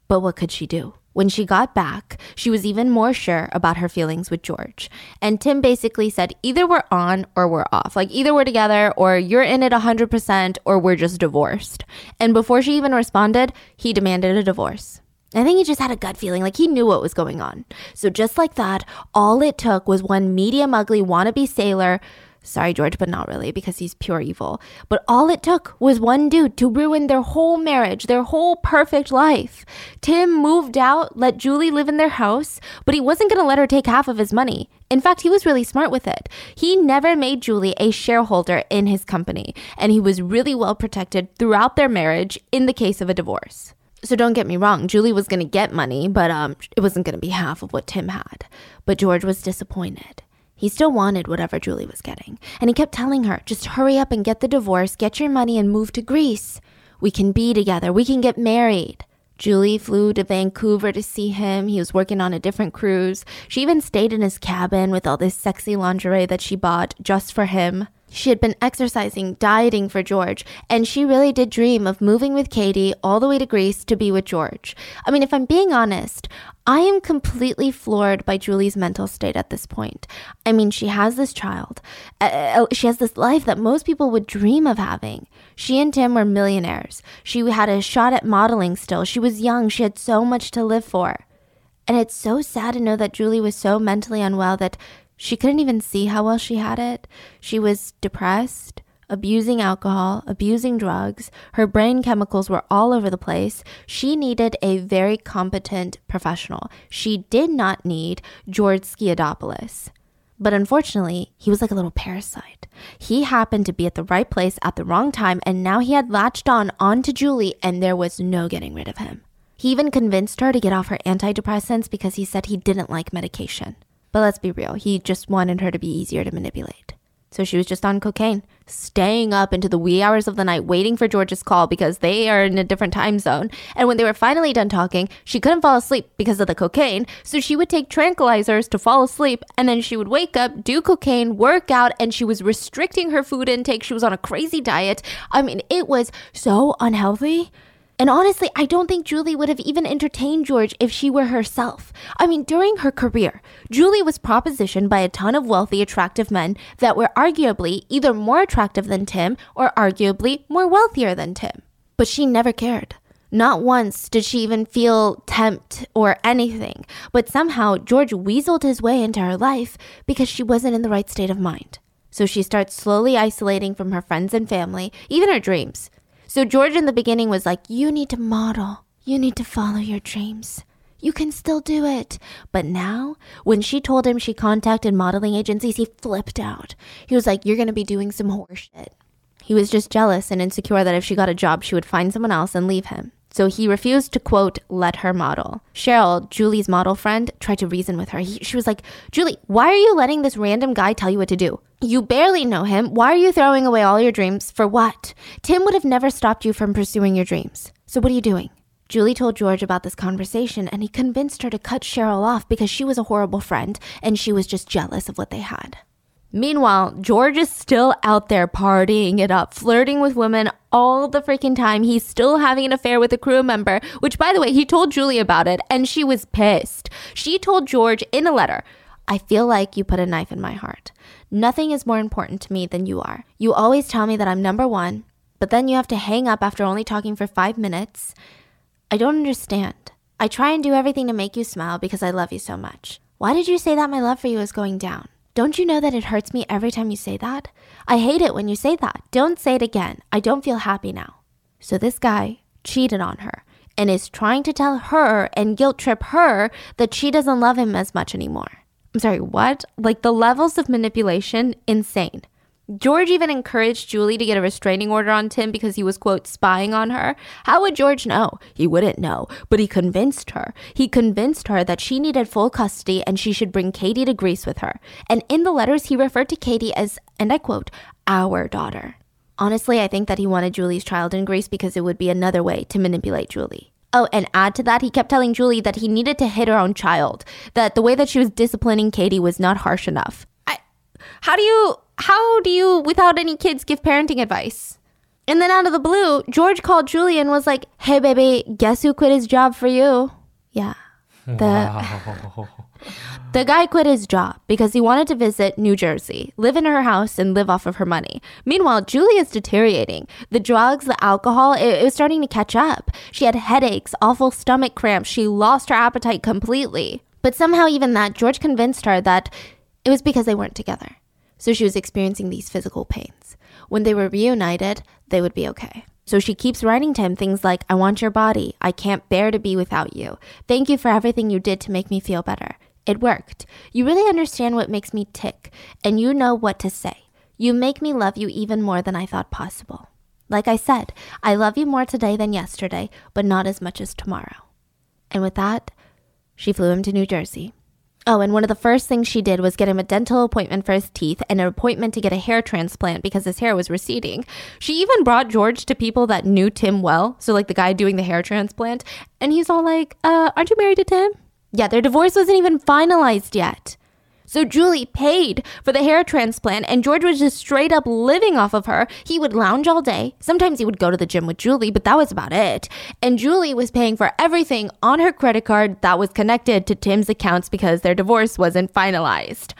But what could she do? When she got back, she was even more sure about her feelings with George. And Tim basically said, either we're on or we're off. Like, either we're together or you're in it 100% or we're just divorced. And before she even responded, he demanded a divorce. I think he just had a gut feeling, like he knew what was going on. So, just like that, all it took was one medium ugly wannabe sailor Sorry, George, but not really because he's pure evil. But all it took was one dude to ruin their whole marriage, their whole perfect life. Tim moved out, let Julie live in their house, but he wasn't going to let her take half of his money. In fact, he was really smart with it. He never made Julie a shareholder in his company, and he was really well protected throughout their marriage in the case of a divorce. So don't get me wrong, Julie was going to get money, but um, it wasn't going to be half of what Tim had. But George was disappointed. He still wanted whatever Julie was getting, and he kept telling her, just hurry up and get the divorce, get your money, and move to Greece. We can be together, we can get married. Julie flew to Vancouver to see him. He was working on a different cruise. She even stayed in his cabin with all this sexy lingerie that she bought just for him. She had been exercising, dieting for George, and she really did dream of moving with Katie all the way to Greece to be with George. I mean, if I'm being honest, I am completely floored by Julie's mental state at this point. I mean, she has this child, uh, uh, she has this life that most people would dream of having. She and Tim were millionaires. She had a shot at modeling still. She was young, she had so much to live for. And it's so sad to know that Julie was so mentally unwell that she couldn't even see how well she had it. She was depressed, abusing alcohol, abusing drugs. Her brain chemicals were all over the place. She needed a very competent professional. She did not need George Skiadopoulos. But unfortunately, he was like a little parasite. He happened to be at the right place at the wrong time, and now he had latched on onto Julie, and there was no getting rid of him. He even convinced her to get off her antidepressants because he said he didn't like medication. But let's be real, he just wanted her to be easier to manipulate. So she was just on cocaine, staying up into the wee hours of the night waiting for George's call because they are in a different time zone. And when they were finally done talking, she couldn't fall asleep because of the cocaine. So she would take tranquilizers to fall asleep and then she would wake up, do cocaine, work out, and she was restricting her food intake. She was on a crazy diet. I mean, it was so unhealthy. And honestly, I don't think Julie would have even entertained George if she were herself. I mean, during her career, Julie was propositioned by a ton of wealthy, attractive men that were arguably either more attractive than Tim or arguably more wealthier than Tim. But she never cared. Not once did she even feel tempt or anything, but somehow George weaseled his way into her life because she wasn't in the right state of mind. So she starts slowly isolating from her friends and family, even her dreams. So George in the beginning was like, You need to model. You need to follow your dreams. You can still do it. But now, when she told him she contacted modeling agencies, he flipped out. He was like, You're going to be doing some horseshit. He was just jealous and insecure that if she got a job, she would find someone else and leave him. So he refused to, quote, let her model. Cheryl, Julie's model friend, tried to reason with her. He, she was like, Julie, why are you letting this random guy tell you what to do? You barely know him. Why are you throwing away all your dreams? For what? Tim would have never stopped you from pursuing your dreams. So what are you doing? Julie told George about this conversation and he convinced her to cut Cheryl off because she was a horrible friend and she was just jealous of what they had. Meanwhile, George is still out there partying it up, flirting with women all the freaking time. He's still having an affair with a crew member, which, by the way, he told Julie about it and she was pissed. She told George in a letter, I feel like you put a knife in my heart. Nothing is more important to me than you are. You always tell me that I'm number one, but then you have to hang up after only talking for five minutes. I don't understand. I try and do everything to make you smile because I love you so much. Why did you say that my love for you is going down? Don't you know that it hurts me every time you say that? I hate it when you say that. Don't say it again. I don't feel happy now. So this guy cheated on her and is trying to tell her and guilt trip her that she doesn't love him as much anymore. I'm sorry, what? Like the levels of manipulation, insane. George even encouraged Julie to get a restraining order on Tim because he was, quote, spying on her. How would George know? He wouldn't know, but he convinced her. He convinced her that she needed full custody and she should bring Katie to Greece with her. And in the letters, he referred to Katie as, and I quote, our daughter. Honestly, I think that he wanted Julie's child in Greece because it would be another way to manipulate Julie. Oh, and add to that, he kept telling Julie that he needed to hit her own child, that the way that she was disciplining Katie was not harsh enough. I, how do you how do you, without any kids, give parenting advice? And then out of the blue, George called Julie and was like, Hey, baby, guess who quit his job for you? Yeah. The, wow. the guy quit his job because he wanted to visit New Jersey, live in her house, and live off of her money. Meanwhile, Julie is deteriorating. The drugs, the alcohol, it, it was starting to catch up. She had headaches, awful stomach cramps. She lost her appetite completely. But somehow, even that, George convinced her that it was because they weren't together. So she was experiencing these physical pains. When they were reunited, they would be okay. So she keeps writing to him things like, I want your body. I can't bear to be without you. Thank you for everything you did to make me feel better. It worked. You really understand what makes me tick, and you know what to say. You make me love you even more than I thought possible. Like I said, I love you more today than yesterday, but not as much as tomorrow. And with that, she flew him to New Jersey. Oh, and one of the first things she did was get him a dental appointment for his teeth and an appointment to get a hair transplant because his hair was receding. She even brought George to people that knew Tim well, so like the guy doing the hair transplant, and he's all like, "Uh, aren't you married to Tim?" Yeah, their divorce wasn't even finalized yet. So Julie paid for the hair transplant, and George was just straight up living off of her. He would lounge all day. Sometimes he would go to the gym with Julie, but that was about it. And Julie was paying for everything on her credit card that was connected to Tim's accounts because their divorce wasn't finalized.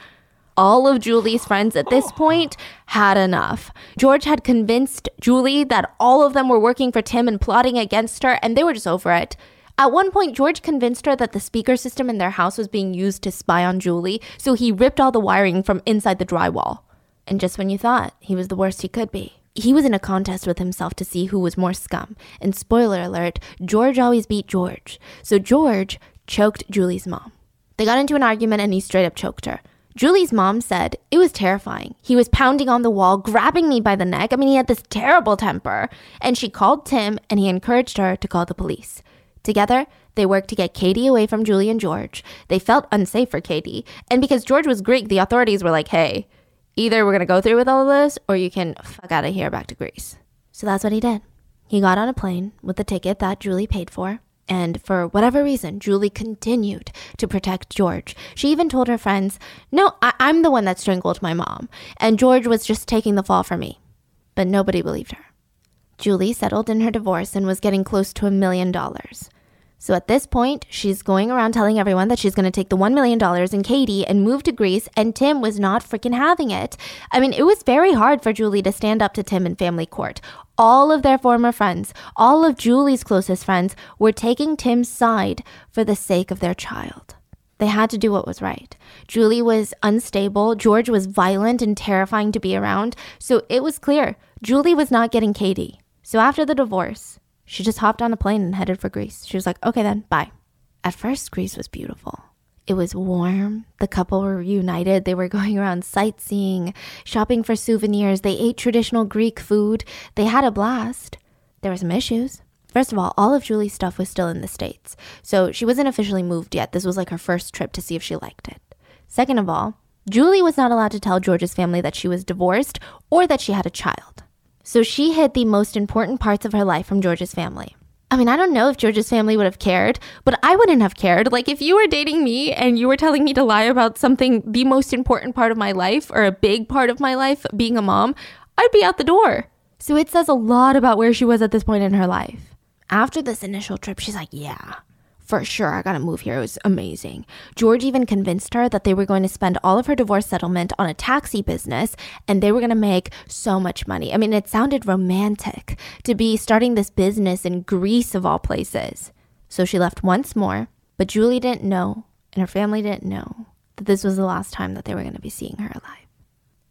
All of Julie's friends at this point had enough. George had convinced Julie that all of them were working for Tim and plotting against her, and they were just over it. At one point, George convinced her that the speaker system in their house was being used to spy on Julie, so he ripped all the wiring from inside the drywall. And just when you thought he was the worst he could be, he was in a contest with himself to see who was more scum. And spoiler alert, George always beat George. So George choked Julie's mom. They got into an argument and he straight up choked her. Julie's mom said it was terrifying. He was pounding on the wall, grabbing me by the neck. I mean, he had this terrible temper. And she called Tim and he encouraged her to call the police. Together, they worked to get Katie away from Julie and George. They felt unsafe for Katie. And because George was Greek, the authorities were like, hey, either we're going to go through with all of this or you can fuck out of here back to Greece. So that's what he did. He got on a plane with the ticket that Julie paid for. And for whatever reason, Julie continued to protect George. She even told her friends, No, I- am the one that strangled my mom. And George was just taking the fall for me. But nobody believed her. Julie settled in her divorce and was getting close to a million dollars. So at this point, she's going around telling everyone that she's going to take the $1 million in Katie and move to Greece, and Tim was not freaking having it. I mean, it was very hard for Julie to stand up to Tim in family court. All of their former friends, all of Julie's closest friends, were taking Tim's side for the sake of their child. They had to do what was right. Julie was unstable, George was violent and terrifying to be around, so it was clear Julie was not getting Katie. So after the divorce, she just hopped on a plane and headed for Greece. She was like, okay, then, bye. At first, Greece was beautiful. It was warm. The couple were reunited. They were going around sightseeing, shopping for souvenirs. They ate traditional Greek food. They had a blast. There were some issues. First of all, all of Julie's stuff was still in the States. So she wasn't officially moved yet. This was like her first trip to see if she liked it. Second of all, Julie was not allowed to tell George's family that she was divorced or that she had a child. So she hid the most important parts of her life from George's family. I mean, I don't know if George's family would have cared, but I wouldn't have cared. Like, if you were dating me and you were telling me to lie about something, the most important part of my life or a big part of my life, being a mom, I'd be out the door. So it says a lot about where she was at this point in her life. After this initial trip, she's like, yeah, for sure, I gotta move here. It was amazing. George even convinced her that they were going to spend all of her divorce settlement on a taxi business and they were gonna make so much money. I mean, it sounded romantic to be starting this business in Greece, of all places. So she left once more, but Julie didn't know, and her family didn't know, that this was the last time that they were gonna be seeing her alive.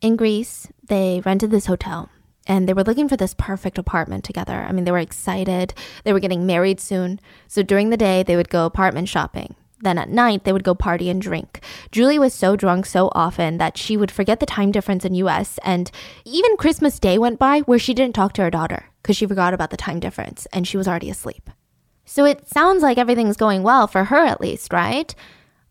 In Greece, they rented this hotel and they were looking for this perfect apartment together. I mean, they were excited. They were getting married soon. So during the day, they would go apartment shopping. Then at night, they would go party and drink. Julie was so drunk so often that she would forget the time difference in US and even Christmas Day went by where she didn't talk to her daughter because she forgot about the time difference and she was already asleep. So it sounds like everything's going well for her at least, right?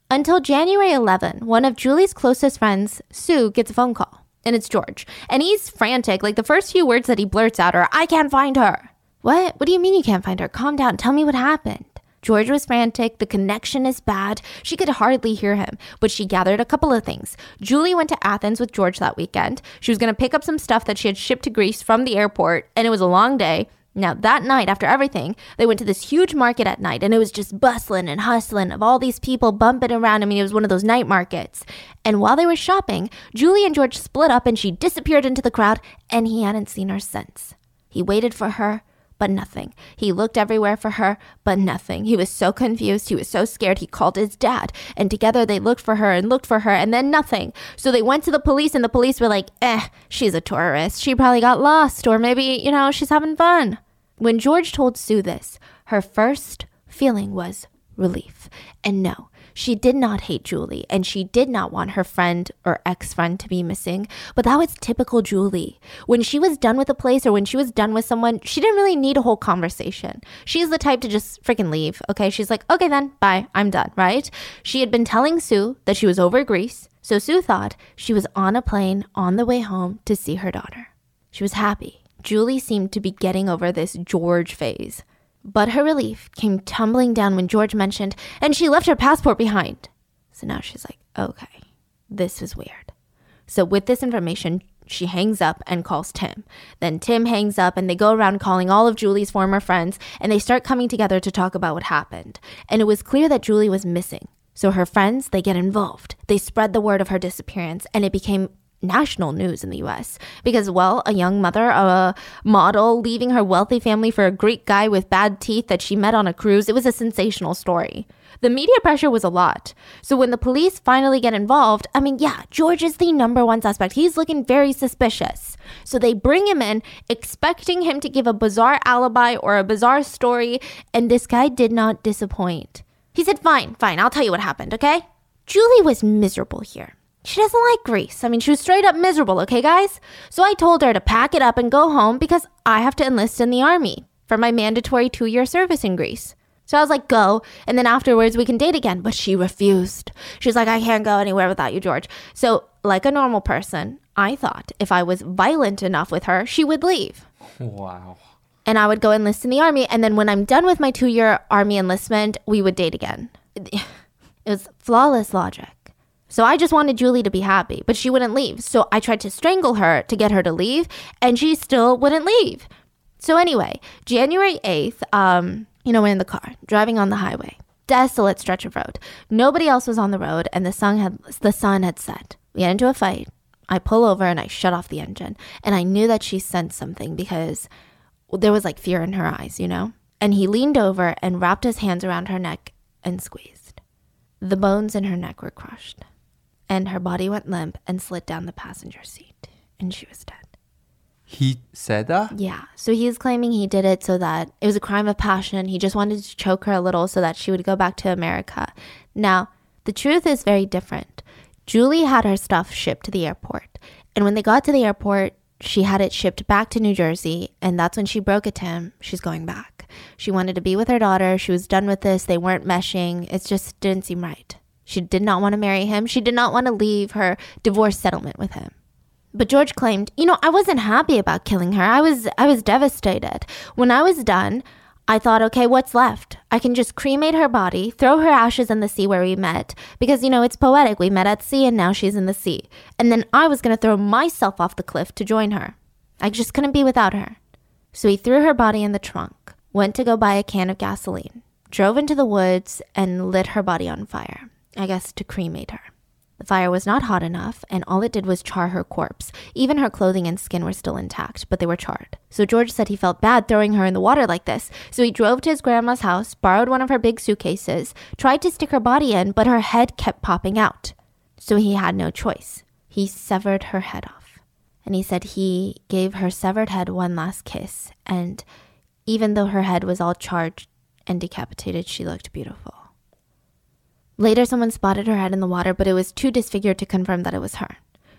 Until January 11, one of Julie's closest friends, Sue, gets a phone call and it's George. And he's frantic. Like the first few words that he blurts out are, I can't find her. What? What do you mean you can't find her? Calm down. Tell me what happened. George was frantic. The connection is bad. She could hardly hear him, but she gathered a couple of things. Julie went to Athens with George that weekend. She was going to pick up some stuff that she had shipped to Greece from the airport, and it was a long day. Now, that night, after everything, they went to this huge market at night and it was just bustling and hustling of all these people bumping around. I mean, it was one of those night markets. And while they were shopping, Julie and George split up and she disappeared into the crowd and he hadn't seen her since. He waited for her, but nothing. He looked everywhere for her, but nothing. He was so confused. He was so scared. He called his dad, and together they looked for her and looked for her, and then nothing. So they went to the police, and the police were like, eh, she's a tourist. She probably got lost, or maybe, you know, she's having fun. When George told Sue this, her first feeling was relief. And no, she did not hate Julie and she did not want her friend or ex friend to be missing, but that was typical Julie. When she was done with a place or when she was done with someone, she didn't really need a whole conversation. She's the type to just freaking leave, okay? She's like, okay, then, bye, I'm done, right? She had been telling Sue that she was over Greece, so Sue thought she was on a plane on the way home to see her daughter. She was happy. Julie seemed to be getting over this George phase. But her relief came tumbling down when George mentioned, and she left her passport behind. So now she's like, okay, this is weird. So with this information, she hangs up and calls Tim. Then Tim hangs up and they go around calling all of Julie's former friends and they start coming together to talk about what happened. And it was clear that Julie was missing. So her friends, they get involved. They spread the word of her disappearance and it became national news in the US because, well, a young mother, a model, leaving her wealthy family for a Greek guy with bad teeth that she met on a cruise, it was a sensational story. The media pressure was a lot. So when the police finally get involved, I mean, yeah, George is the number one suspect. He's looking very suspicious. So they bring him in, expecting him to give a bizarre alibi or a bizarre story, and this guy did not disappoint. He said, Fine, fine, I'll tell you what happened, okay? Julie was miserable here. She doesn't like Greece. I mean, she was straight up miserable, okay, guys? So I told her to pack it up and go home because I have to enlist in the army for my mandatory two year service in Greece. So I was like, go, and then afterwards we can date again. But she refused. She's like, I can't go anywhere without you, George. So, like a normal person, I thought if I was violent enough with her, she would leave.
Wow.
And I would go enlist in the army. And then when I'm done with my two year army enlistment, we would date again. It was flawless logic. So I just wanted Julie to be happy, but she wouldn't leave. So I tried to strangle her to get her to leave, and she still wouldn't leave. So anyway, January 8th, um, you know, we're in the car, driving on the highway. Desolate stretch of road. Nobody else was on the road, and the sun had the sun had set. We get into a fight. I pull over and I shut off the engine. And I knew that she sensed something because there was like fear in her eyes, you know? And he leaned over and wrapped his hands around her neck and squeezed. The bones in her neck were crushed and her body went limp and slid down the passenger seat, and she was dead.
He said that?
Yeah. So he's claiming he did it so that it was a crime of passion. He just wanted to choke her a little so that she would go back to America. Now, the truth is very different. Julie had her stuff shipped to the airport. And when they got to the airport, she had it shipped back to New Jersey. And that's when she broke it to him. She's going back. She wanted to be with her daughter. She was done with this. They weren't meshing. It just didn't seem right. She did not want to marry him. She did not want to leave her divorce settlement with him. But George claimed, "You know, I wasn't happy about killing her. I was I was devastated. When I was done, I thought, okay, what's left? I can just cremate her body, throw her ashes in the sea where we met, because, you know, it's poetic. We met at sea and now she's in the sea. And then I was going to throw myself off the cliff to join her. I just couldn't be without her. So he threw her body in the trunk, went to go buy a can of gasoline, drove into the woods, and lit her body on fire. I guess to cremate her. The fire was not hot enough, and all it did was char her corpse. Even her clothing and skin were still intact, but they were charred. So George said he felt bad throwing her in the water like this. So he drove to his grandma's house, borrowed one of her big suitcases, tried to stick her body in, but her head kept popping out. So he had no choice. He severed her head off. And he said he gave her severed head one last kiss, and even though her head was all charred and decapitated, she looked beautiful. Later, someone spotted her head in the water, but it was too disfigured to confirm that it was her.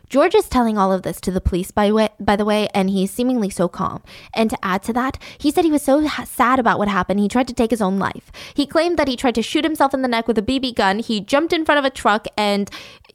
George is telling all of this to the police, by, way, by the way, and he's seemingly so calm. And to add to that, he said he was so ha- sad about what happened, he tried to take his own life. He claimed that he tried to shoot himself in the neck with a BB gun. He jumped in front of a truck, and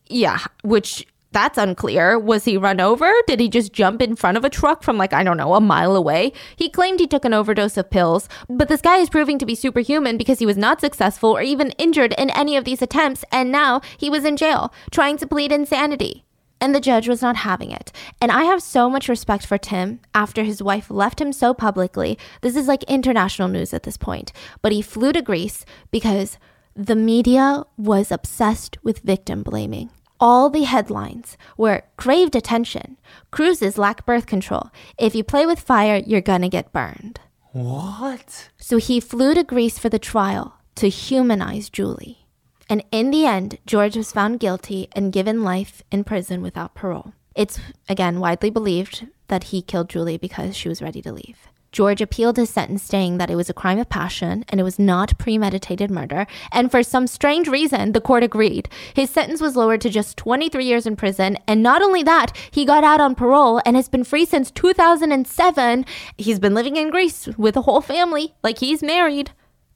yeah, which that's unclear. Was he run over? Did he just jump in front of a truck from like, I don't know, a mile away? He claimed he took an overdose of pills, but this guy is proving to be superhuman because he was not successful or even injured in any of these attempts, and now he was in jail trying to plead insanity. And the judge was not having it. And I have so much respect for Tim after his wife left him so publicly. This is like international news at this point. But he flew to Greece because the media was obsessed with victim blaming all the headlines were craved attention. Cruises lack birth control. If you play with fire, you're gonna get burned.
What?
So he flew to Greece for the trial to humanize Julie. And in the end, George was found guilty and given life in prison without parole. It's, again, widely believed that he killed Julie because she was ready to leave. George appealed his sentence, saying that it was a crime of passion and it was not premeditated murder. And for some strange reason, the court agreed. His sentence was lowered to just 23 years in prison. And not only that, he got out on parole and has been free since 2007. He's been living in Greece with a whole family, like he's married.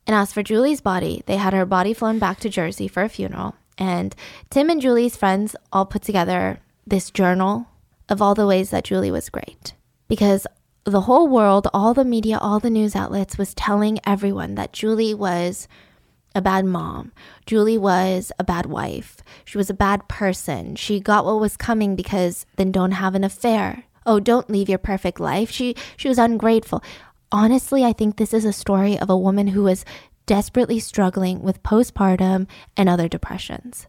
And as for Julie's body, they had her body flown back to Jersey for a funeral. And Tim and Julie's friends all put together this journal of all the ways that Julie was great. Because the whole world, all the media, all the news outlets was telling everyone that Julie was a bad mom. Julie was a bad wife. She was a bad person. She got what was coming because then don't have an affair. Oh, don't leave your perfect life. She she was ungrateful. Honestly, I think this is a story of a woman who was desperately struggling with postpartum and other depressions.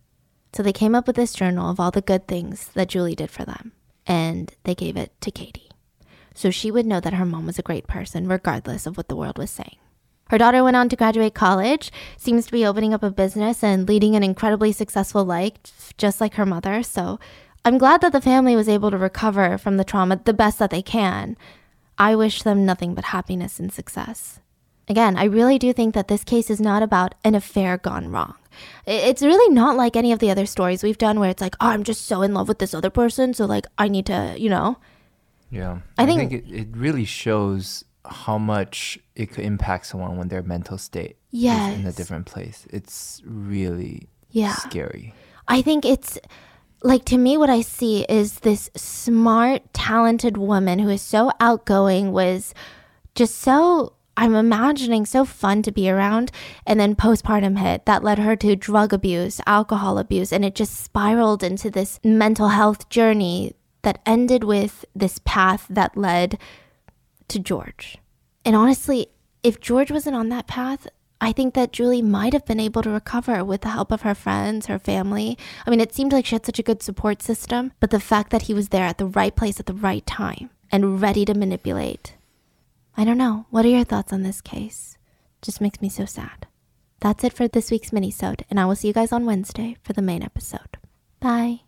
So they came up with this journal of all the good things that Julie did for them, and they gave it to Katie so she would know that her mom was a great person, regardless of what the world was saying. Her daughter went on to graduate college, seems to be opening up a business and leading an incredibly successful life, just like her mother. So I'm glad that the family was able to recover from the trauma the best that they can. I wish them nothing but happiness and success. Again, I really do think that this case is not about an affair gone wrong. It's really not like any of the other stories we've done where it's like, oh, I'm just so in love with this other person, so like I need to, you know,
yeah. I, I think, think, it, it really shows how much it could impact someone when their mental state yes. is in a different place. It's really yeah. scary.
I think it's like to me what I see is this smart, talented woman who is so outgoing was just so I'm imagining so fun to be around. And then postpartum hit that led her to drug abuse, alcohol abuse, and it just spiraled into this mental health journey that ended with this path that led to George. And honestly, if George wasn't on that path, I think that Julie might have been able to recover with the help of her friends, her family. I mean, it seemed like she had such a good support system, but the fact that he was there at the right place at the right time and ready to manipulate. I don't know. What are your thoughts on this case? Just makes me so sad. That's it for this week's minisode, and I will see you guys on Wednesday for the main episode. Bye.